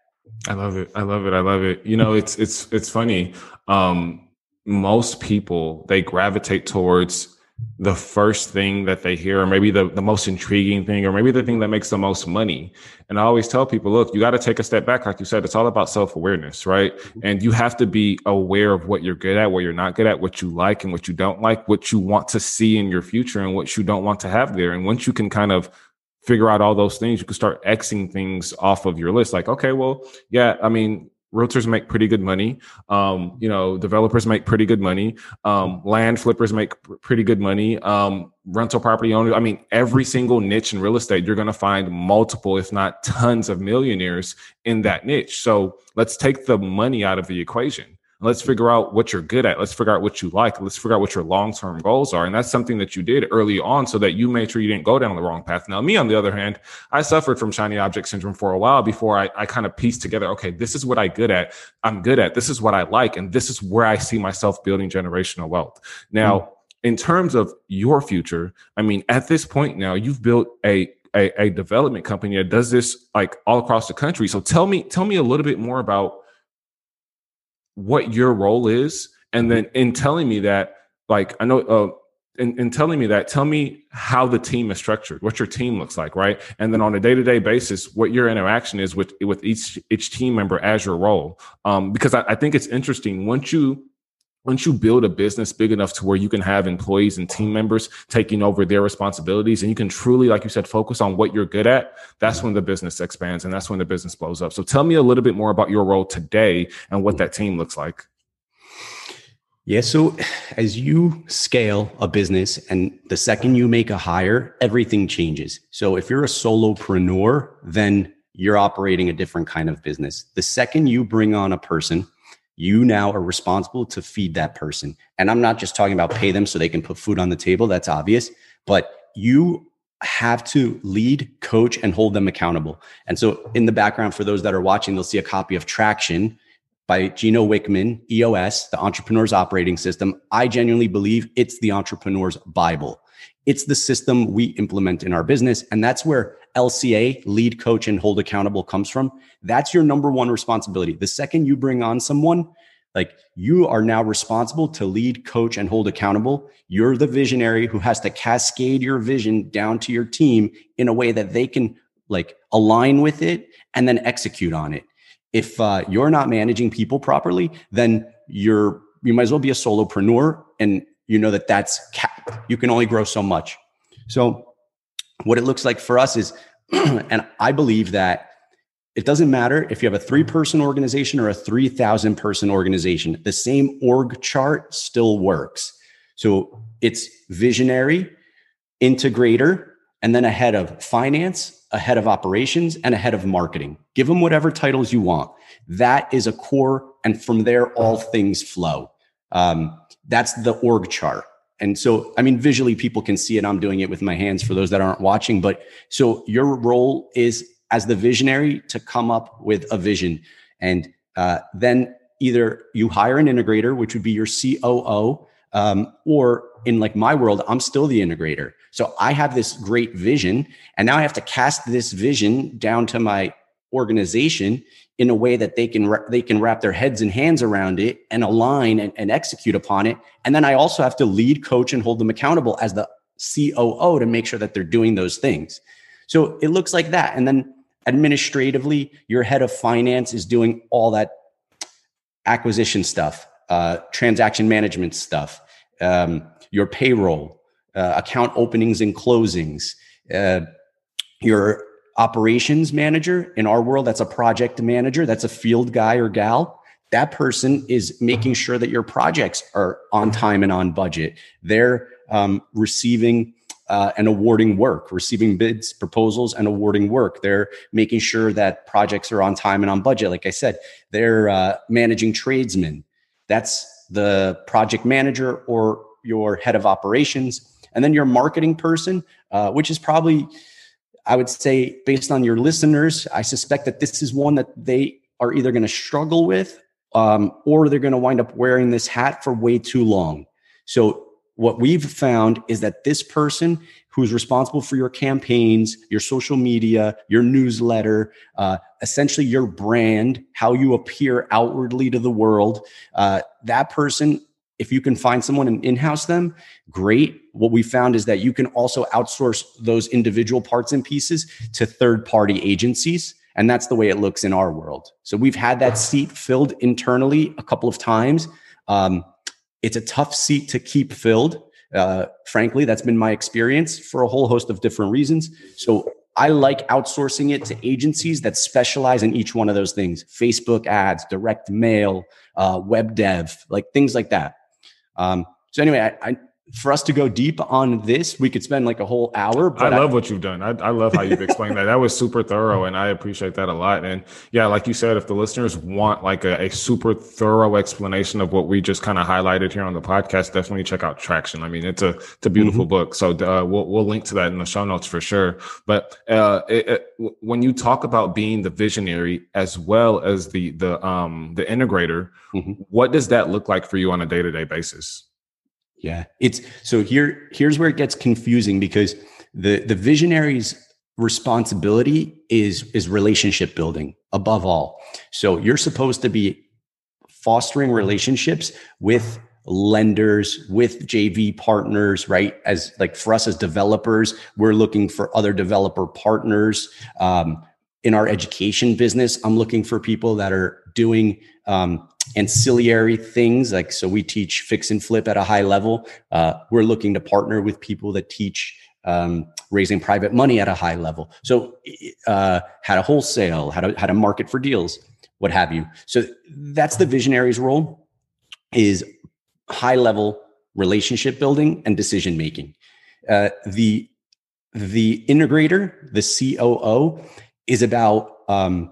I love it. I love it. I love it. You know, it's it's it's funny. Um most people they gravitate towards the first thing that they hear, or maybe the, the most intriguing thing, or maybe the thing that makes the most money. And I always tell people, look, you got to take a step back. Like you said, it's all about self awareness, right? Mm-hmm. And you have to be aware of what you're good at, what you're not good at, what you like and what you don't like, what you want to see in your future and what you don't want to have there. And once you can kind of figure out all those things, you can start Xing things off of your list. Like, okay, well, yeah, I mean, realtors make pretty good money. Um, you know, developers make pretty good money. Um, land flippers make pr- pretty good money. Um, rental property owners. I mean, every single niche in real estate, you're going to find multiple, if not tons of millionaires in that niche. So let's take the money out of the equation. Let's figure out what you're good at. Let's figure out what you like. Let's figure out what your long term goals are. And that's something that you did early on so that you made sure you didn't go down the wrong path. Now, me, on the other hand, I suffered from shiny object syndrome for a while before I, I kind of pieced together okay, this is what I good at. I'm good at. This is what I like. And this is where I see myself building generational wealth. Now, mm. in terms of your future, I mean, at this point now, you've built a a, a, development company that does this like all across the country. So tell me, tell me a little bit more about what your role is and then in telling me that like i know uh in, in telling me that tell me how the team is structured what your team looks like right? And then on a day-to-day basis what your interaction is with with each each team member as your role. Um because I, I think it's interesting once you once you build a business big enough to where you can have employees and team members taking over their responsibilities and you can truly like you said focus on what you're good at that's when the business expands and that's when the business blows up. So tell me a little bit more about your role today and what that team looks like. Yeah so as you scale a business and the second you make a hire everything changes. So if you're a solopreneur then you're operating a different kind of business. The second you bring on a person you now are responsible to feed that person. And I'm not just talking about pay them so they can put food on the table. That's obvious, but you have to lead, coach, and hold them accountable. And so, in the background, for those that are watching, they'll see a copy of Traction by Gino Wickman, EOS, the Entrepreneur's Operating System. I genuinely believe it's the entrepreneur's Bible. It's the system we implement in our business. And that's where LCA, lead, coach, and hold accountable comes from. That's your number one responsibility. The second you bring on someone, like you are now responsible to lead, coach, and hold accountable. You're the visionary who has to cascade your vision down to your team in a way that they can like align with it and then execute on it. If uh, you're not managing people properly, then you're you might as well be a solopreneur, and you know that that's capped. You can only grow so much. So what it looks like for us is, and I believe that it doesn't matter if you have a three person organization or a 3,000 person organization, the same org chart still works. So it's visionary, integrator, and then a head of finance, a head of operations, and a head of marketing. Give them whatever titles you want. That is a core. And from there, all things flow. Um, that's the org chart. And so, I mean, visually, people can see it. I'm doing it with my hands for those that aren't watching. But so your role is as the visionary to come up with a vision. And uh, then either you hire an integrator, which would be your COO, um, or in like my world, I'm still the integrator. So I have this great vision, and now I have to cast this vision down to my organization in a way that they can they can wrap their heads and hands around it and align and, and execute upon it. And then I also have to lead, coach, and hold them accountable as the COO to make sure that they're doing those things. So it looks like that. And then administratively, your head of finance is doing all that acquisition stuff, uh, transaction management stuff, um, your payroll, uh, account openings and closings, uh, your operations manager. In our world that's a project manager. That's a field guy or gal. That person is making sure that your projects are on time and on budget. They're um, receiving uh, and awarding work receiving bids proposals and awarding work. They're making sure that projects are on time and on budget. Like i said they're uh, managing tradesmen. That's the project manager or your head of operations. And then your marketing person uh, which is probably I would say, based on your listeners, I suspect that this is one that they are either going to struggle with um, or they're going to wind up wearing this hat for way too long. So, what we've found is that this person who's responsible for your campaigns, your social media, your newsletter, uh, essentially your brand, how you appear outwardly to the world, uh, that person if you can find someone and in-house them, great. What we found is that you can also outsource those individual parts and pieces to third-party agencies. And that's the way it looks in our world. So we've had that seat filled internally a couple of times. Um, it's a tough seat to keep filled. Uh, frankly, that's been my experience for a whole host of different reasons. So I like outsourcing it to agencies that specialize in each one of those things Facebook ads, direct mail, uh, web dev, like things like that. Um, so anyway, I, I, for us to go deep on this, we could spend like a whole hour. I love I, what you've done. I, I love how you've explained that. That was super thorough, and I appreciate that a lot. And yeah, like you said, if the listeners want like a, a super thorough explanation of what we just kind of highlighted here on the podcast, definitely check out Traction. I mean, it's a it's a beautiful mm-hmm. book. So uh, we'll we'll link to that in the show notes for sure. But uh, it, it, when you talk about being the visionary as well as the the um the integrator, mm-hmm. what does that look like for you on a day to day basis? Yeah. It's so here here's where it gets confusing because the the visionary's responsibility is is relationship building above all. So you're supposed to be fostering relationships with lenders with JV partners, right? As like for us as developers, we're looking for other developer partners. Um, in our education business, I'm looking for people that are doing um, ancillary things like so we teach fix and flip at a high level. Uh, we're looking to partner with people that teach um, raising private money at a high level. So uh, how to wholesale how to how to market for deals what have you. So that's the visionary's role is high level relationship building and decision making. Uh, the the integrator the coo is about um,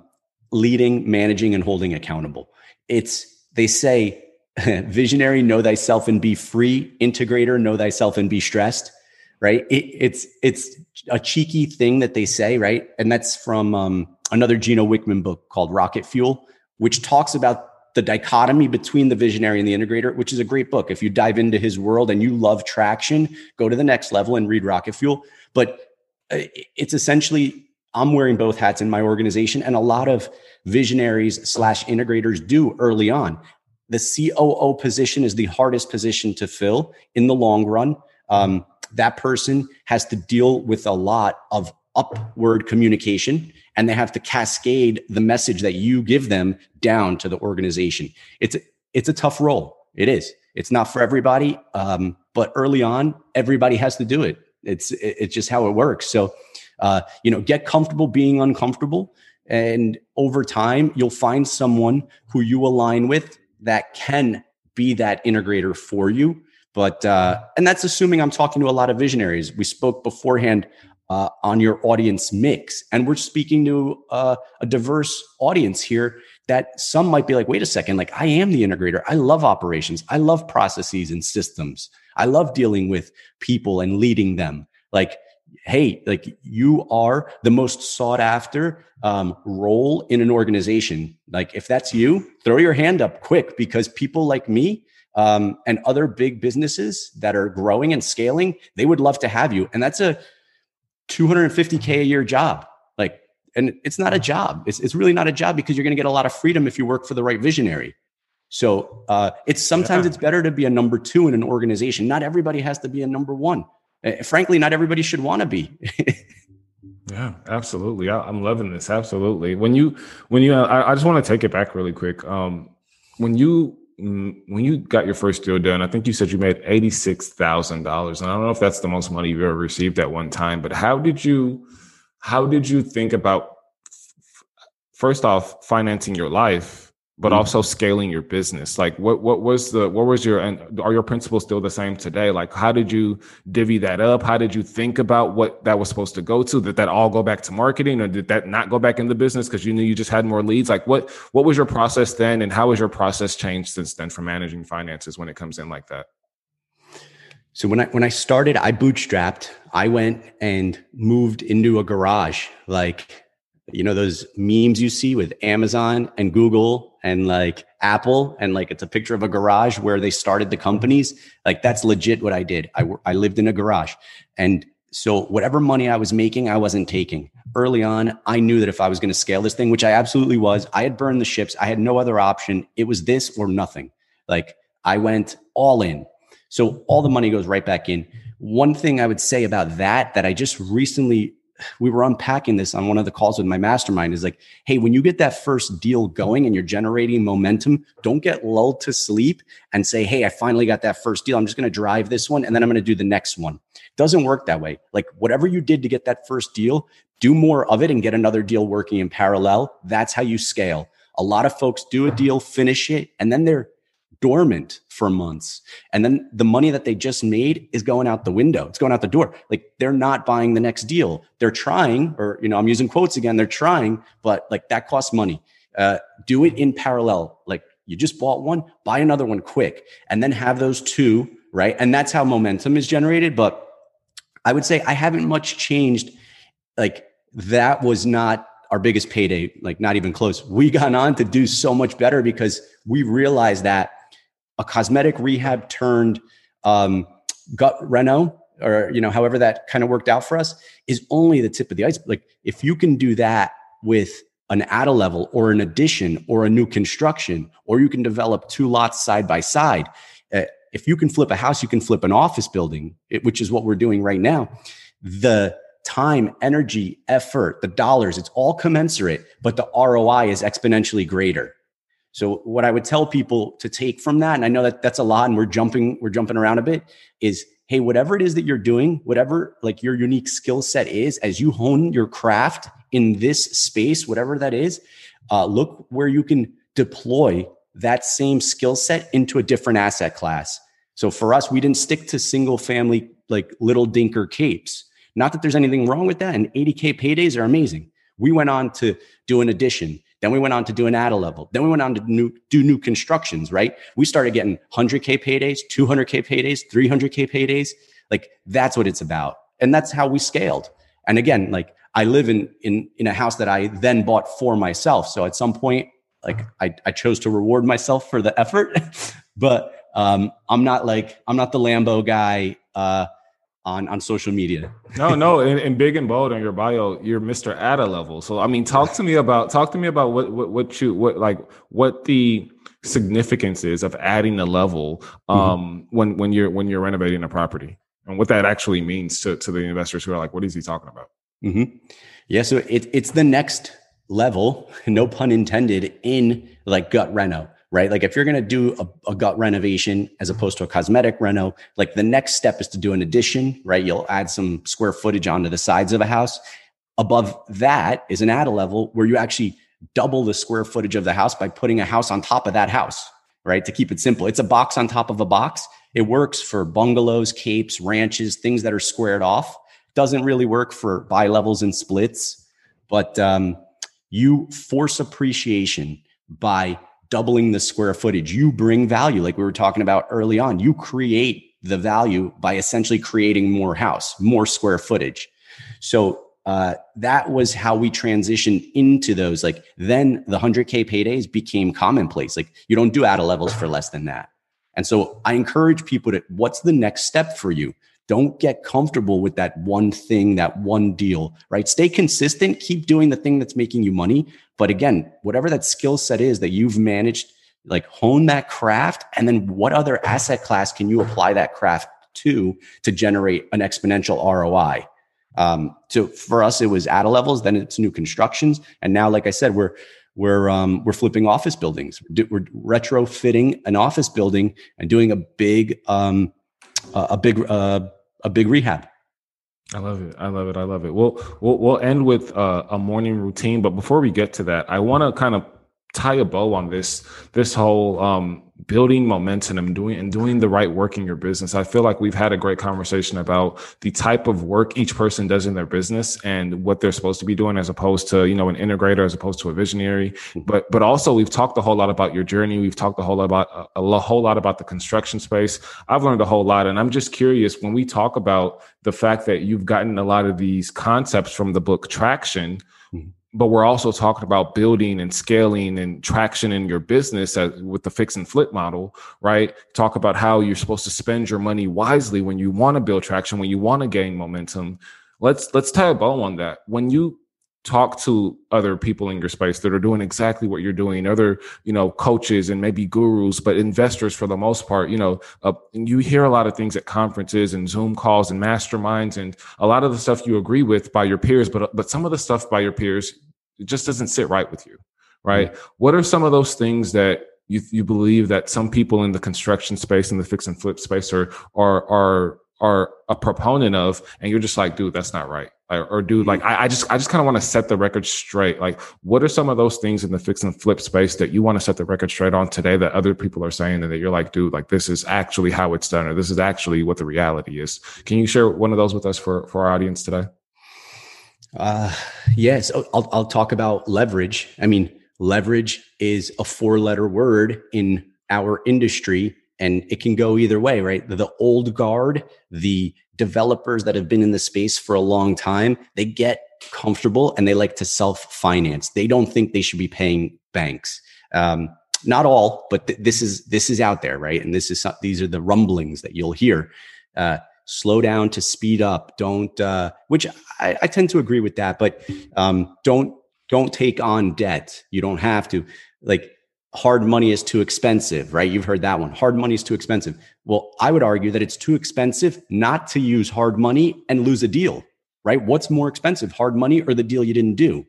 leading managing and holding accountable it's they say visionary know thyself and be free. Integrator know thyself and be stressed. Right? It, it's it's a cheeky thing that they say right? And that's from um, another gino wickman book called rocket fuel which talks about the dichotomy between the visionary and the integrator which is a great book. If you dive into his world and you love traction go to the next level and read rocket fuel. But uh, it's essentially i'm wearing both hats in my organization and a lot of visionaries slash integrators do early on. The COO position is the hardest position to fill in the long run. Um, that person has to deal with a lot of upward communication and they have to cascade the message that you give them down to the organization. It's, it's a tough role. It is. It's not for everybody. Um, but early on, everybody has to do it. It's, it's just how it works. So, uh, you know, get comfortable being uncomfortable. And over time, you'll find someone who you align with that can be that integrator for you. But, uh, and that's assuming I'm talking to a lot of visionaries. We spoke beforehand uh, on your audience mix, and we're speaking to uh, a diverse audience here that some might be like, wait a second, like I am the integrator. I love operations. I love processes and systems. I love dealing with people and leading them. Like hey, like you are the most sought after um, role in an organization. Like if that's you, throw your hand up quick because people like me um, and other big businesses that are growing and scaling, they would love to have you. And that's a 250k a year job. Like, and it's not a job. It's, it's really not a job because you're going to get a lot of freedom if you work for the right visionary. So uh, it's sometimes yeah. it's better to be a number two in an organization. Not everybody has to be a number one. Uh, frankly, not everybody should want to be. yeah, absolutely. I, am loving this. Absolutely. When you, when you, I, I just want to take it back really quick. Um, when you, mm, when you got your first deal done, I think you said you made eighty six thousand dollars, and I don't know if that's the most money you've ever received at one time. But how did you, how did you think about, first off, financing your life, but mm-hmm. also scaling your business. Like what what was the what was your and are your principles still the same today? Like how did you divvy that up? How did you think about what that was supposed to go to? Did that all go back to marketing or did that not go back in the business because you knew you just had more leads? Like what what was your process then and how has your process changed since then for managing finances when it comes in like that? So when I when I started, I bootstrapped. I went and moved into a garage, like you know those memes you see with Amazon and Google and like Apple and like it's a picture of a garage where they started the companies. Like that's legit what I did. I I lived in a garage, and so whatever money I was making, I wasn't taking. Early on, I knew that if I was going to scale this thing, which I absolutely was, I had burned the ships. I had no other option. It was this or nothing. Like I went all in. So all the money goes right back in. One thing I would say about that, that I just recently, we were unpacking this on one of the calls with my mastermind is like, hey, when you get that first deal going and you're generating momentum, don't get lulled to sleep and say, hey, I finally got that first deal. I'm just going to drive this one and then I'm going to do the next one. Doesn't work that way. Like whatever you did to get that first deal, do more of it and get another deal working in parallel. That's how you scale. A lot of folks do a deal, finish it, and then they're dormant for months. And then the money that they just made is going out the window. It's going out the door. Like they're not buying the next deal. They're trying, or, you know, I'm using quotes again. They're trying, but like that costs money. Uh, do it in parallel. Like you just bought one, buy another one quick and then have those two, right? And that's how momentum is generated. But I would say I haven't much changed. Like that was not our biggest payday, like not even close. We got on to do so much better because we realized that a cosmetic rehab turned um, gut reno or you know however that kind of worked out for us is only the tip of the iceberg. Like if you can do that with an add a level or an addition or a new construction or you can develop two lots side by side uh, if you can flip a house you can flip an office building it, which is what we're doing right now. The time energy effort the dollars it's all commensurate but the roi is exponentially greater so what I would tell people to take from that, and I know that that's a lot, and we're jumping, we're jumping around a bit, is hey, whatever it is that you're doing, whatever like your unique skill set is, as you hone your craft in this space, whatever that is, uh, look where you can deploy that same skill set into a different asset class. So for us, we didn't stick to single family like little dinker capes. Not that there's anything wrong with that, and 80k paydays are amazing. We went on to do an addition then we went on to do an add a level. Then we went on to new, do new constructions, right? We started getting 100K paydays, 200K paydays, 300K paydays. Like that's what it's about. And that's how we scaled. And again, like I live in, in, in a house that I then bought for myself. So at some point, like I, I chose to reward myself for the effort, but um, I'm not like, I'm not the Lambo guy. Uh, on on social media. no, no, and, and, big and bold on your bio, you're Mr. Add a level. So I mean, talk to me about talk to me about what what what you what like what the significance is of adding a level mm-hmm. um mm-hmm. when when you're when you're renovating a property and what that actually means to to the investors who are like, what is he talking about? Mm-hmm. Yeah, so it, it's the next level, no pun intended, in like gut reno right? Like if you're going to do a, a, gut renovation as opposed to a cosmetic reno, like the next step is to do an addition, right? You'll add some square footage onto the sides of a house. Above that is an add a level where you actually double the square footage of the house by putting a house on top of that house, right? To keep it simple, it's a box on top of a box. It works for bungalows, capes, ranches, things that are squared off. Doesn't really work for bi levels and splits, but um, you force appreciation by doubling the square footage. You bring value, like we were talking about early on. You create the value by essentially creating more house, more square footage. So uh, that was how we transitioned into those. Like then the 100K paydays became commonplace. Like you don't do add a levels for less than that. And so I encourage people to what's the next step for you? Don't get comfortable with that one thing, that one deal, right? Stay consistent, keep doing the thing that's making you money. But again, whatever that skill set is that you've managed, like hone that craft. And then what other asset class can you apply that craft to to generate an exponential ROI? Um, so for us, it was add a levels, then it's new constructions. And now, like I said, we're we're um, we're flipping office buildings. We're retrofitting an office building and doing a big um, a big uh, a big rehab. I love it. I love it. I love it. We'll we'll, we'll end with uh, a morning routine, but before we get to that, I want to kind of tie a bow on this this whole um, building momentum and doing and doing the right work in your business. I feel like we've had a great conversation about the type of work each person does in their business and what they're supposed to be doing as opposed to, you know, an integrator as opposed to a visionary. Mm-hmm. But but also we've talked a whole lot about your journey. We've talked a whole lot about a, a whole lot about the construction space. I've learned a whole lot and I'm just curious when we talk about the fact that you've gotten a lot of these concepts from the book Traction, mm-hmm but we're also talking about building and scaling and traction in your business with the fix and flip model, right? Talk about how you're supposed to spend your money wisely when you want to build traction, when you want to gain momentum. Let's let's tie a bow on that. When you talk to other people in your space that are doing exactly what you're doing other you know coaches and maybe gurus but investors for the most part you know uh, you hear a lot of things at conferences and zoom calls and masterminds and a lot of the stuff you agree with by your peers but but some of the stuff by your peers it just doesn't sit right with you right mm-hmm. what are some of those things that you, you believe that some people in the construction space and the fix and flip space are are are are a proponent of and you're just like dude that's not right. Or, or dude like i, I just i just kind of want to set the record straight. Like what are some of those things in the fix and flip space that you want to set the record straight on today that other people are saying and that you're like dude like this is actually how it's done or this is actually what the reality is. Can you share one of those with us for for our audience today? Uh yes. I'll, I'll talk about leverage. I mean leverage is a four letter word in our industry and it can go either way, right? The, old guard, the developers that have been in the space for a long time, they get comfortable and they like to self finance. They don't think they should be paying banks. Um, not all, but th- this is this is out there, right? And this is these are the rumblings that you'll hear. Uh, slow down to speed up. Don't, uh, which I, I, tend to agree with that, but um, don't don't take on debt. You don't have to. Like hard money is too expensive, right? You've heard that one. Hard money is too expensive. Well, I would argue that it's too expensive not to use hard money and lose a deal, right? What's more expensive, hard money or the deal you didn't do?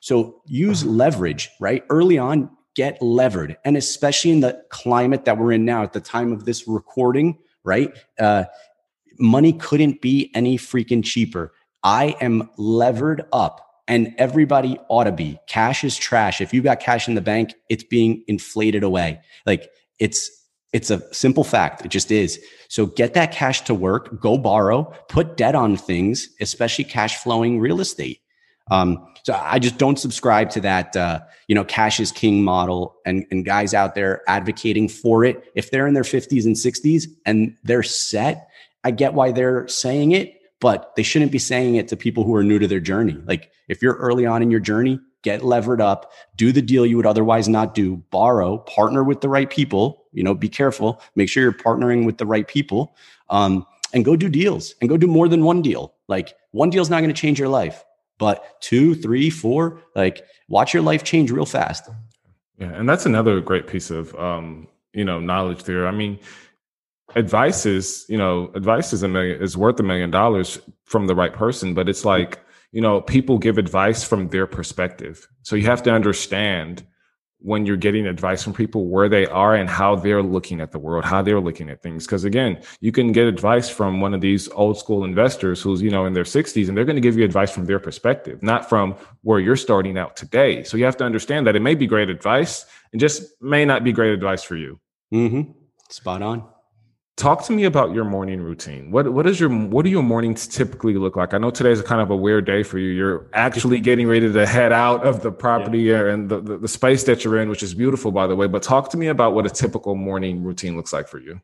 So use uh-huh. leverage, right? Early on, get levered. And especially in the climate that we're in now at the time of this recording, right? Uh, money couldn't be any freaking cheaper. I am levered up and everybody ought to be. Cash is trash. If you've got cash in the bank, it's being inflated away. Like it's it's a simple fact. It just is. So get that cash to work, go borrow, put debt on things, especially cash flowing real estate. Um, so I just don't subscribe to that, uh, you know, cash is king model and, and guys out there advocating for it. If they're in their 50s and 60s and they're set, I get why they're saying it but they shouldn't be saying it to people who are new to their journey. Like if you're early on in your journey, get levered up, do the deal you would otherwise not do, borrow, partner with the right people, you know, be careful, make sure you're partnering with the right people. Um, and go do deals and go do more than one deal. Like one deal is not going to change your life, but two, three, four, like watch your life change real fast. Yeah. And that's another great piece of, um, you know, knowledge there. I mean, advice is you know advice is a million is worth a million dollars from the right person but it's like you know people give advice from their perspective. So you have to understand when you're getting advice from people where they are and how they're looking at the world how they're looking at things. Because again you can get advice from one of these old school investors who's you know in their 60s and they're going to give you advice from their perspective not from where you're starting out today. So you have to understand that it may be great advice and just may not be great advice for you. Mm-hmm. spot on Talk to me about your morning routine. What what is your what do your mornings typically look like? I know today's a kind of a weird day for you. You're actually getting ready to head out of the property yeah. and the, the, the space that you're in, which is beautiful, by the way. But talk to me about what a typical morning routine looks like for you.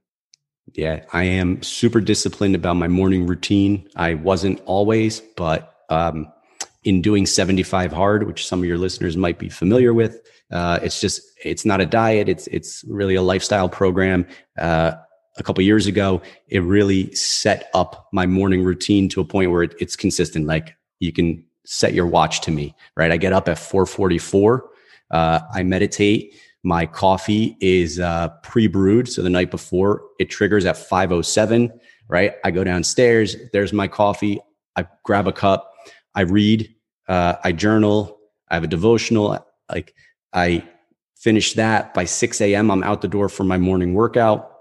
Yeah, I am super disciplined about my morning routine. I wasn't always, but um, in doing 75 hard, which some of your listeners might be familiar with, uh, it's just it's not a diet. It's it's really a lifestyle program. Uh, a couple years ago, it really set up my morning routine to a point where it, it's consistent. Like you can set your watch to me, right? I get up at 444. Uh, I meditate. My coffee is uh, pre-brewed. So the night before it triggers at 507, right? I go downstairs. There's my coffee. I grab a cup. I read. Uh, I journal. I have a devotional. Like I finish that by 6 a.m. I'm out the door for my morning workout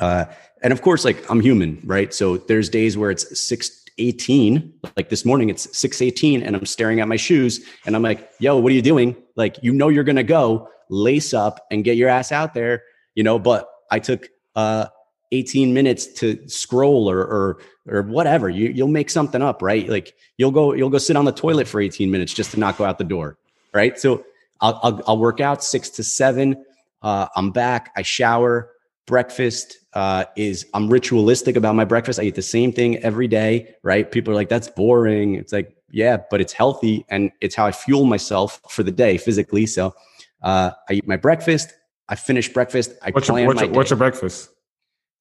uh, and of course, like I'm human, right? So there's days where it's 618, like this morning it's 618 and I'm staring at my shoes and I'm like, yo, what are you doing? Like, you know, you're going to go lace up and get your ass out there, you know, but I took, uh, 18 minutes to scroll or, or, or whatever. You, you'll make something up, right? Like you'll go, you'll go sit on the toilet for 18 minutes just to not go out the door. Right. So I'll, I'll, I'll work out six to seven. Uh, I'm back. I shower breakfast uh, is I'm ritualistic about my breakfast. I eat the same thing every day, right? People are like, that's boring. It's like, yeah, but it's healthy and it's how I fuel myself for the day physically. So uh, I eat my breakfast. I finish breakfast. I what's plan your, what's, my your, what's your breakfast?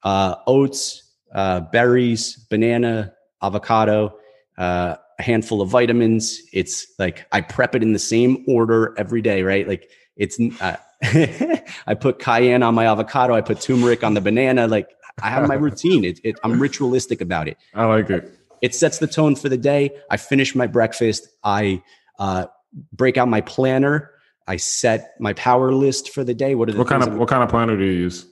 Uh, oats, uh, berries, banana, avocado. Uh, a handful of vitamins. It's like I prep it in the same order every day, right? Like it's uh, I put cayenne on my avocado, I put turmeric on the banana. Like I have my routine. It, it, I'm ritualistic about it. I like it. It sets the tone for the day. I finish my breakfast. I uh, break out my planner. I set my power list for the day. What are the What kind of I'm- what kind of planner do you use?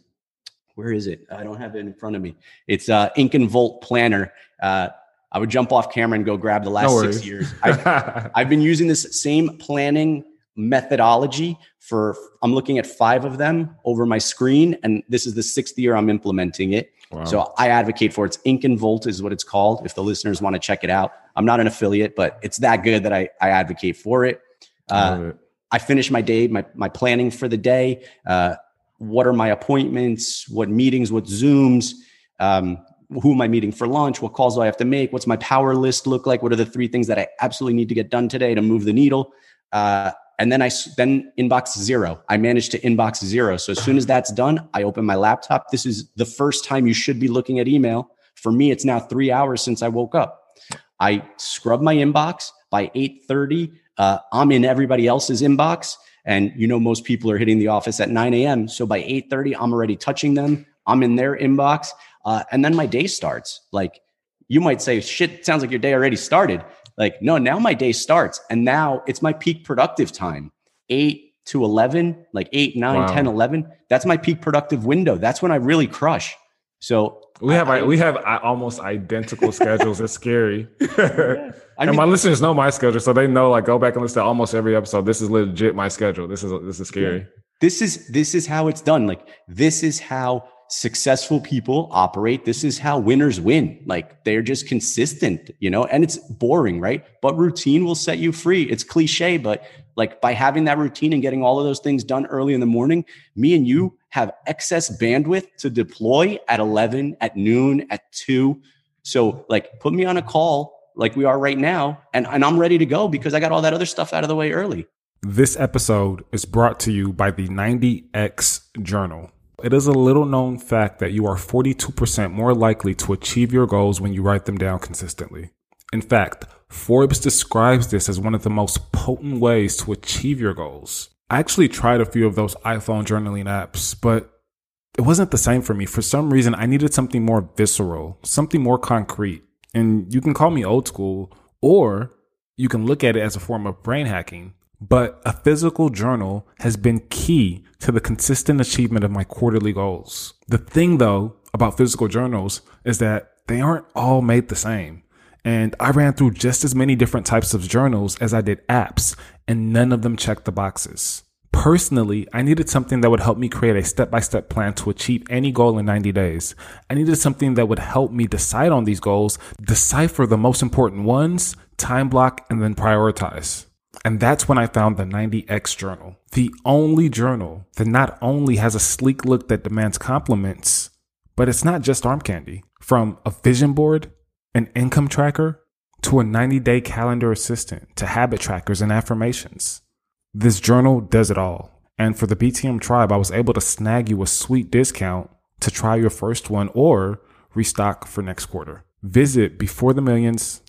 where is it? I don't have it in front of me. It's uh Ink and Volt Planner. Uh, I would jump off camera and go grab the last No six years. I, I've been using this same planning methodology for I'm looking at five of them over my screen, and this is the sixth year I'm implementing it. Wow. So I advocate for it. It's Ink and Volt is what it's called. If the listeners want to check it out, I'm not an affiliate, but it's that good that I, I advocate for it. I Uh. I finish my day, my my planning for the day. Uh, what are my appointments? What meetings? What Zooms? Um, who am I meeting for lunch? What calls do I have to make? What's my power list look like? What are the three things that I absolutely need to get done today to move the needle? Uh, and then I then inbox zero. I managed to inbox zero. So as soon as that's done, I open my laptop. This is the first time you should be looking at email. For me, it's now three hours since I woke up. I scrub my inbox by 8:30. Uh, I'm in everybody else's inbox. And you know, most people are hitting the office at 9 a.m. So by 8:30, I'm already touching them. I'm in their inbox. Uh, and then my day starts. Like you might say, shit, sounds like your day already started. Like, no, now my day starts. And now it's my peak productive time. 8 to 11, like 8, 9, Wow. 10, 11. That's my peak productive window. That's when I really crush. So We have I- we have uh, almost identical schedules. It's scary. I and my listeners know my schedule, so they know. Like, go back and listen to almost every episode. This is legit my schedule. This is this is scary. this is this is how it's done like this is how successful people operate this is how winners win. Like they're just consistent you know? And it's boring right? But routine will set you free. It's cliche but like by having that routine and getting all of those things done early in the morning me and you have excess bandwidth to deploy at 11 at noon at 2 so like put me on a call like we are right now and, and i'm ready to go because i got all that other stuff out of the way early. This episode is brought to you by the 90X Journal. It is a little known fact that you are 42% more likely to achieve your goals when you write them down consistently. In fact, Forbes describes this as one of the most potent ways to achieve your goals. I actually tried a few of those iPhone journaling apps, but it wasn't the same for me. For some reason, I needed something more visceral, something more concrete. And you can call me old school, or you can look at it as a form of brain hacking. But a physical journal has been key to the consistent achievement of my quarterly goals. The thing, though, about physical journals is that they aren't all made the same. And I ran through just as many different types of journals as I did apps, and none of them checked the boxes. Personally, I needed something that would help me create a step by step plan to achieve any goal in 90 days. I needed something that would help me decide on these goals, decipher the most important ones, time block, and then prioritize. And that's when I found the 90X journal, the only journal that not only has a sleek look that demands compliments, but it's not just arm candy. From a vision board, an income tracker, to a 90 day calendar assistant, to habit trackers and affirmations. This journal does it all. And for the BTM tribe, I was able to snag you a sweet discount to try your first one or restock for next quarter. Visit beforethemillions.com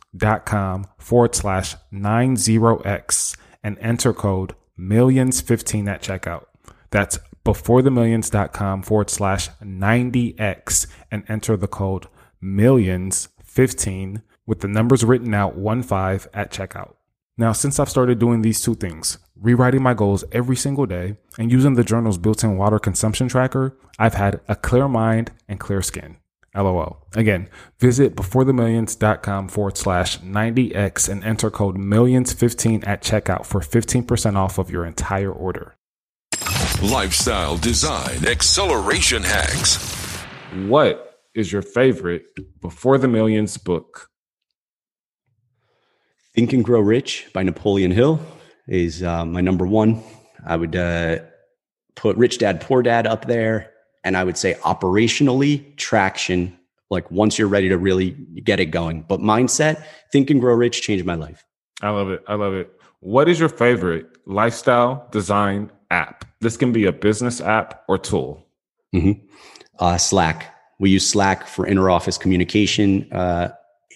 forward slash 90x and enter code millions15 at checkout. That's beforethemillions.com forward slash 90x and enter the code millions15 with the numbers written out 1 5 at checkout. Now, since I've started doing these two things, rewriting my goals every single day and using the journal's built in water consumption tracker, I've had a clear mind and clear skin. LOL. Again, visit beforethemillions.com forward slash 90x and enter code millions15 at checkout for 15% off of your entire order. Lifestyle design acceleration hacks. What is your favorite Before the Millions book? Think and Grow Rich by Napoleon Hill is uh, my number one. I would uh, put Rich Dad Poor Dad up there. And I would say operationally, traction, like once you're ready to really get it going. But mindset, Think and Grow Rich changed my life. I love it. I love it. What is your favorite lifestyle design app? This can be a business app or tool. hmm Uh, Slack. We use Slack for inter office communication. Uh,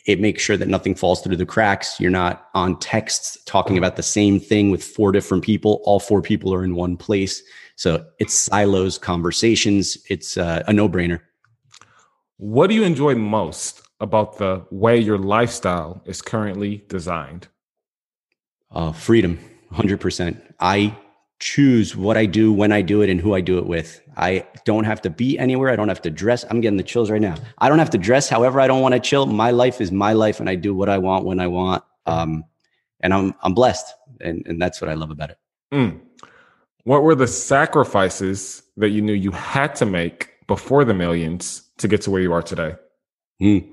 it makes sure that nothing falls through the cracks. You're not on texts talking about the same thing with four different people. All four people are in one place. So it's silos conversations. It's uh, a no brainer. What do you enjoy most about the way your lifestyle is currently designed? Uh, freedom, 100%. I choose what I do, when I do it, and who I do it with. I don't have to be anywhere. I don't have to dress. I'm getting the chills right now. I don't have to dress however I don't want to chill. My life is my life, and I do what I want when I want. Um, and I'm I'm blessed, and and that's what I love about it. Mm. What were the sacrifices that you knew you had to make before the millions to get to where you are today? Mm.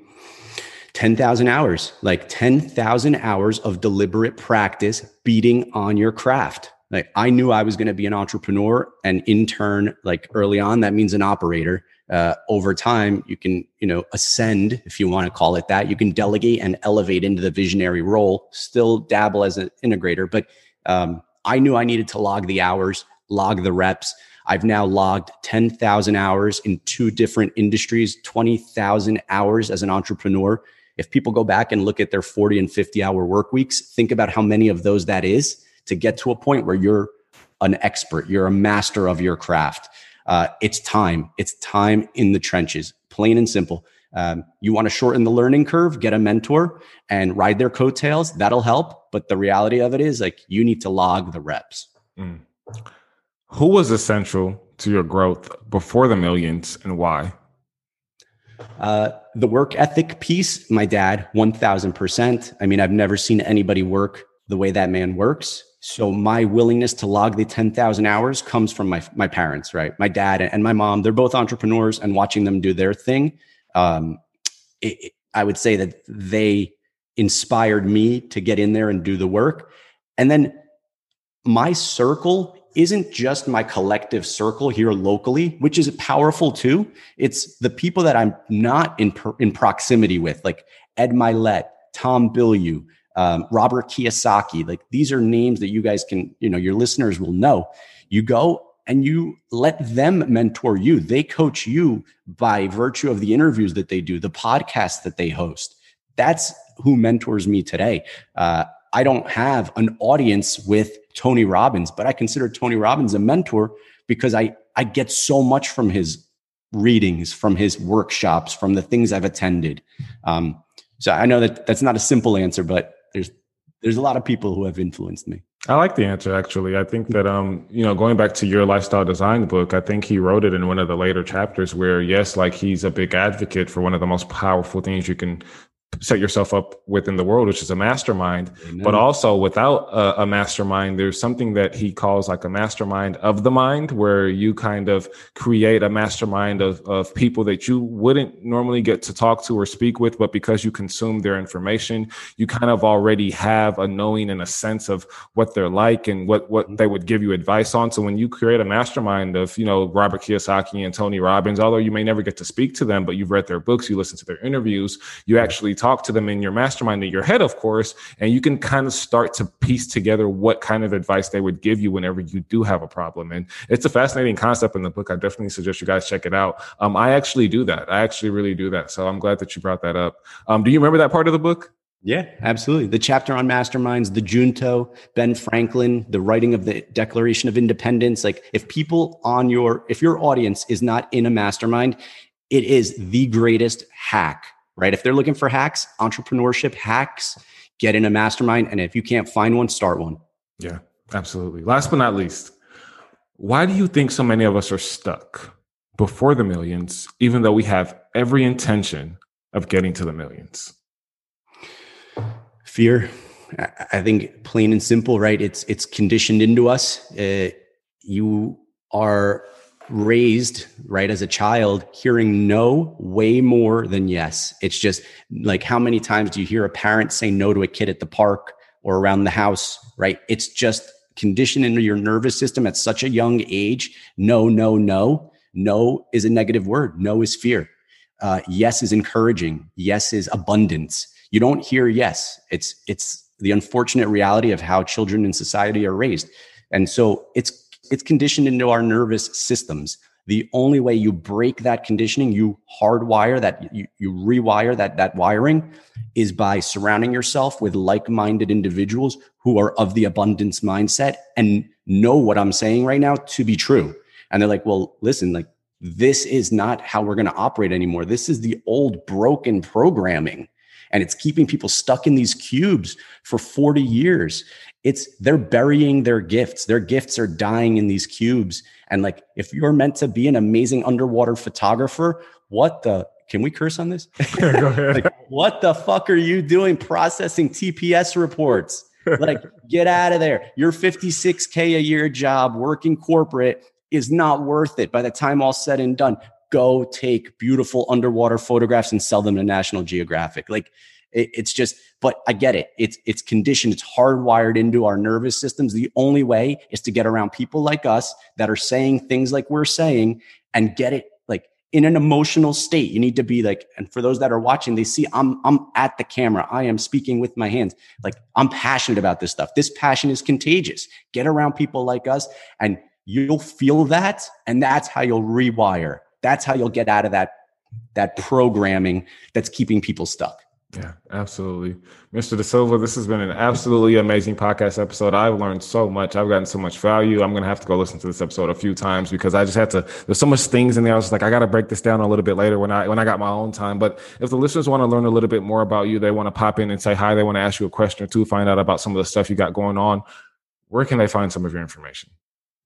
10,000 hours, like 10,000 hours of deliberate practice beating on your craft. Like I knew I was going to be an entrepreneur and intern like early on. That means an operator. Uh, over time, you can, you know, ascend, if you want to call it that. You can delegate and elevate into the visionary role, still dabble as an integrator. But um, I knew I needed to log the hours, log the reps. I've now logged 10,000 hours in two different industries, 20,000 hours as an entrepreneur. If people go back and look at their 40 and 50 hour work weeks, think about how many of those that is to get to a point where you're an expert, you're a master of your craft. Uh, it's time. It's time in the trenches, plain and simple. Um, you want to shorten the learning curve, get a mentor and ride their coattails. That'll help. But the reality of it is, like, you need to log the reps. Mm. Who was essential to your growth before the millions and why? Uh, the work ethic piece, my dad, 1000%. I mean, I've never seen anybody work the way that man works. So my willingness to log the 10,000 hours comes from my, my parents, right? My dad and my mom, they're both entrepreneurs and watching them do their thing. Um, it, it, I would say that they inspired me to get in there and do the work. And then my circle isn't just my collective circle here locally, which is powerful too. It's the people that I'm not in, in proximity with, like Ed Mylett, Tom Bilyeu, um, Robert Kiyosaki. Like these are names that you guys can, you know, your listeners will know. You go and you let them mentor you. They coach you by virtue of the interviews that they do, the podcasts that they host. That's who mentors me today. Uh, I don't have an audience with Tony Robbins, but I consider Tony Robbins a mentor because I, I get so much from his readings, from his workshops, from the things I've attended. Um, so I know that that's not a simple answer, but there's there's a lot of people who have influenced me. I like the answer actually. I think that um, you know, going back to your lifestyle design book, I think he wrote it in one of the later chapters where yes, like he's a big advocate for one of the most powerful things you can set yourself up within the world, which is a mastermind. Amen. But also without a, a, mastermind, there's something that he calls like a mastermind of the mind, where you kind of create a mastermind of, of people that you wouldn't normally get to talk to or speak with, but because you consume their information, you kind of already have a knowing and a sense of what they're like and what, what mm-hmm. they would give you advice on. So when you create a mastermind of, you know, Robert Kiyosaki and Tony Robbins, although you may never get to speak to them, but you've read their books, you listen to their interviews, you actually talk to them in your mastermind in your head, of course, and you can kind of start to piece together what kind of advice they would give you whenever you do have a problem. And it's a fascinating concept in the book. I definitely suggest you guys check it out. Um, I actually do that. I actually really do that. So I'm glad that you brought that up. Um, do you remember that part of the book? Yeah, absolutely. The chapter on masterminds, the junto, Ben Franklin, the writing of the Declaration of Independence. Like if people on your, if your audience is not in a mastermind, it is the greatest hack right? If they're looking for hacks, entrepreneurship hacks, get in a mastermind. And if you can't find one, start one. Yeah, absolutely. Last but not least, why do you think so many of us are stuck before the millions, even though we have every intention of getting to the millions? Fear. I think plain and simple, right? It's it's conditioned into us. Uh, you are raised right as a child hearing no way more than yes. It's just like how many times do you hear a parent say no to a kid at the park or around the house right? It's just conditioned into your nervous system at such a young age. No no no. No is a negative word. No is fear. Uh, yes is encouraging. Yes is abundance. You don't hear yes. It's it's the unfortunate reality of how children in society are raised. And so it's it's conditioned into our nervous systems. The only way you break that conditioning, you hardwire that, you, you rewire that, that wiring is by surrounding yourself with like-minded individuals who are of the abundance mindset and know what I'm saying right now to be true. And they're like, well, listen, like this is not how we're going to operate anymore. This is the old broken programming and it's keeping people stuck in these cubes for 40 years. It's they're burying their gifts. Their gifts are dying in these cubes. And like, if you're meant to be an amazing underwater photographer, what the can we curse on this? Go ahead. like, what the fuck are you doing processing TPS reports? like, get out of there. Your 56K a year job working corporate is not worth it by the time all said and done. Go take beautiful underwater photographs and sell them to National Geographic. Like, it, it's just, but I get it. It's it's conditioned. It's hardwired into our nervous systems. The only way is to get around people like us that are saying things like we're saying and get it like in an emotional state. You need to be like, and for those that are watching, they see I'm I'm at the camera. I am speaking with my hands. Like I'm passionate about this stuff. This passion is contagious. Get around people like us and you'll feel that. And that's how you'll rewire. That's how you'll get out of that that programming that's keeping people stuck. Yeah, absolutely. Mr. De Silva, this has been an absolutely amazing podcast episode. I've learned so much. I've gotten so much value. I'm going to have to go listen to this episode a few times because I just had to, there's so much things in there. I was like, I got to break this down a little bit later when I, when I got my own time. But if the listeners want to learn a little bit more about you, they want to pop in and say hi, they want to ask you a question or two, find out about some of the stuff you got going on, where can they find some of your information?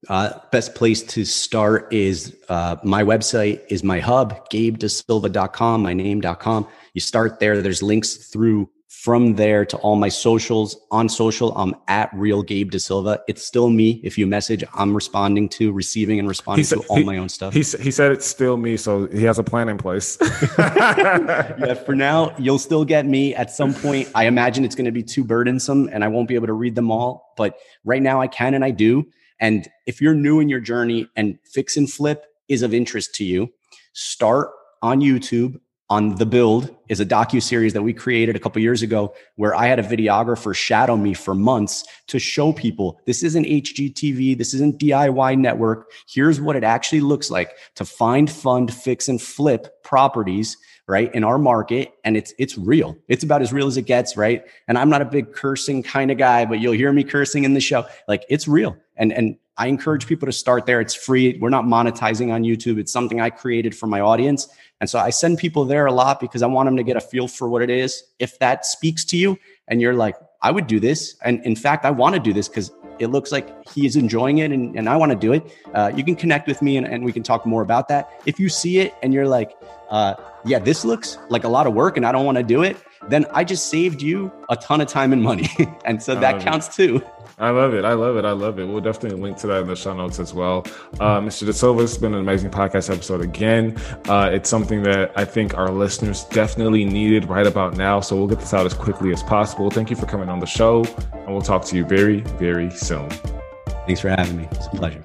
Uh, best place to start is uh, my website is my hub, gabedesilva.com, my name.com. You start there. There's links through from there to all my socials. On social, I'm at real Gabe De Silva. It's still me. If you message, I'm responding to, receiving, and responding said, to all he, my own stuff. He, he said it's still me, so he has a plan in place. yeah, for now, you'll still get me. At some point, I imagine it's going to be too burdensome and I won't be able to read them all. But right now, I can and I do. And if you're new in your journey and fix and flip is of interest to you, start on YouTube on the build is a docu series that we created a couple years ago where i had a videographer shadow me for months to show people this isn't hgtv this isn't diy network. Here's what it actually looks like to find fund fix and flip properties right in our market. And it's it's real. It's about as real as it gets right? And i'm not a big cursing kind of guy but you'll hear me cursing in the show. Like it's real. And and i encourage people to start there. It's free. We're not monetizing on youtube. It's something i created for my audience and so i send people there a lot because i want them to get a feel for what it is if that speaks to you and you're like i would do this and in fact i want to do this because it looks like he is enjoying it and, and I want to do it. Uh, you can connect with me and, and, we can talk more about that. If you see it and you're like, uh, yeah, this looks like a lot of work and I don't want to do it, then I just saved you a ton of time and money. and so that counts it. too. I love it. I love it. I love it. We'll definitely link to that in the show notes as well. Uh, Mr. De Silva, it's been an amazing podcast episode again. Uh, it's something that I think our listeners definitely needed right about now. So we'll get this out as quickly as possible. Thank you for coming on the show, and we'll talk to you very, very soon. Thanks for having me. It's a pleasure.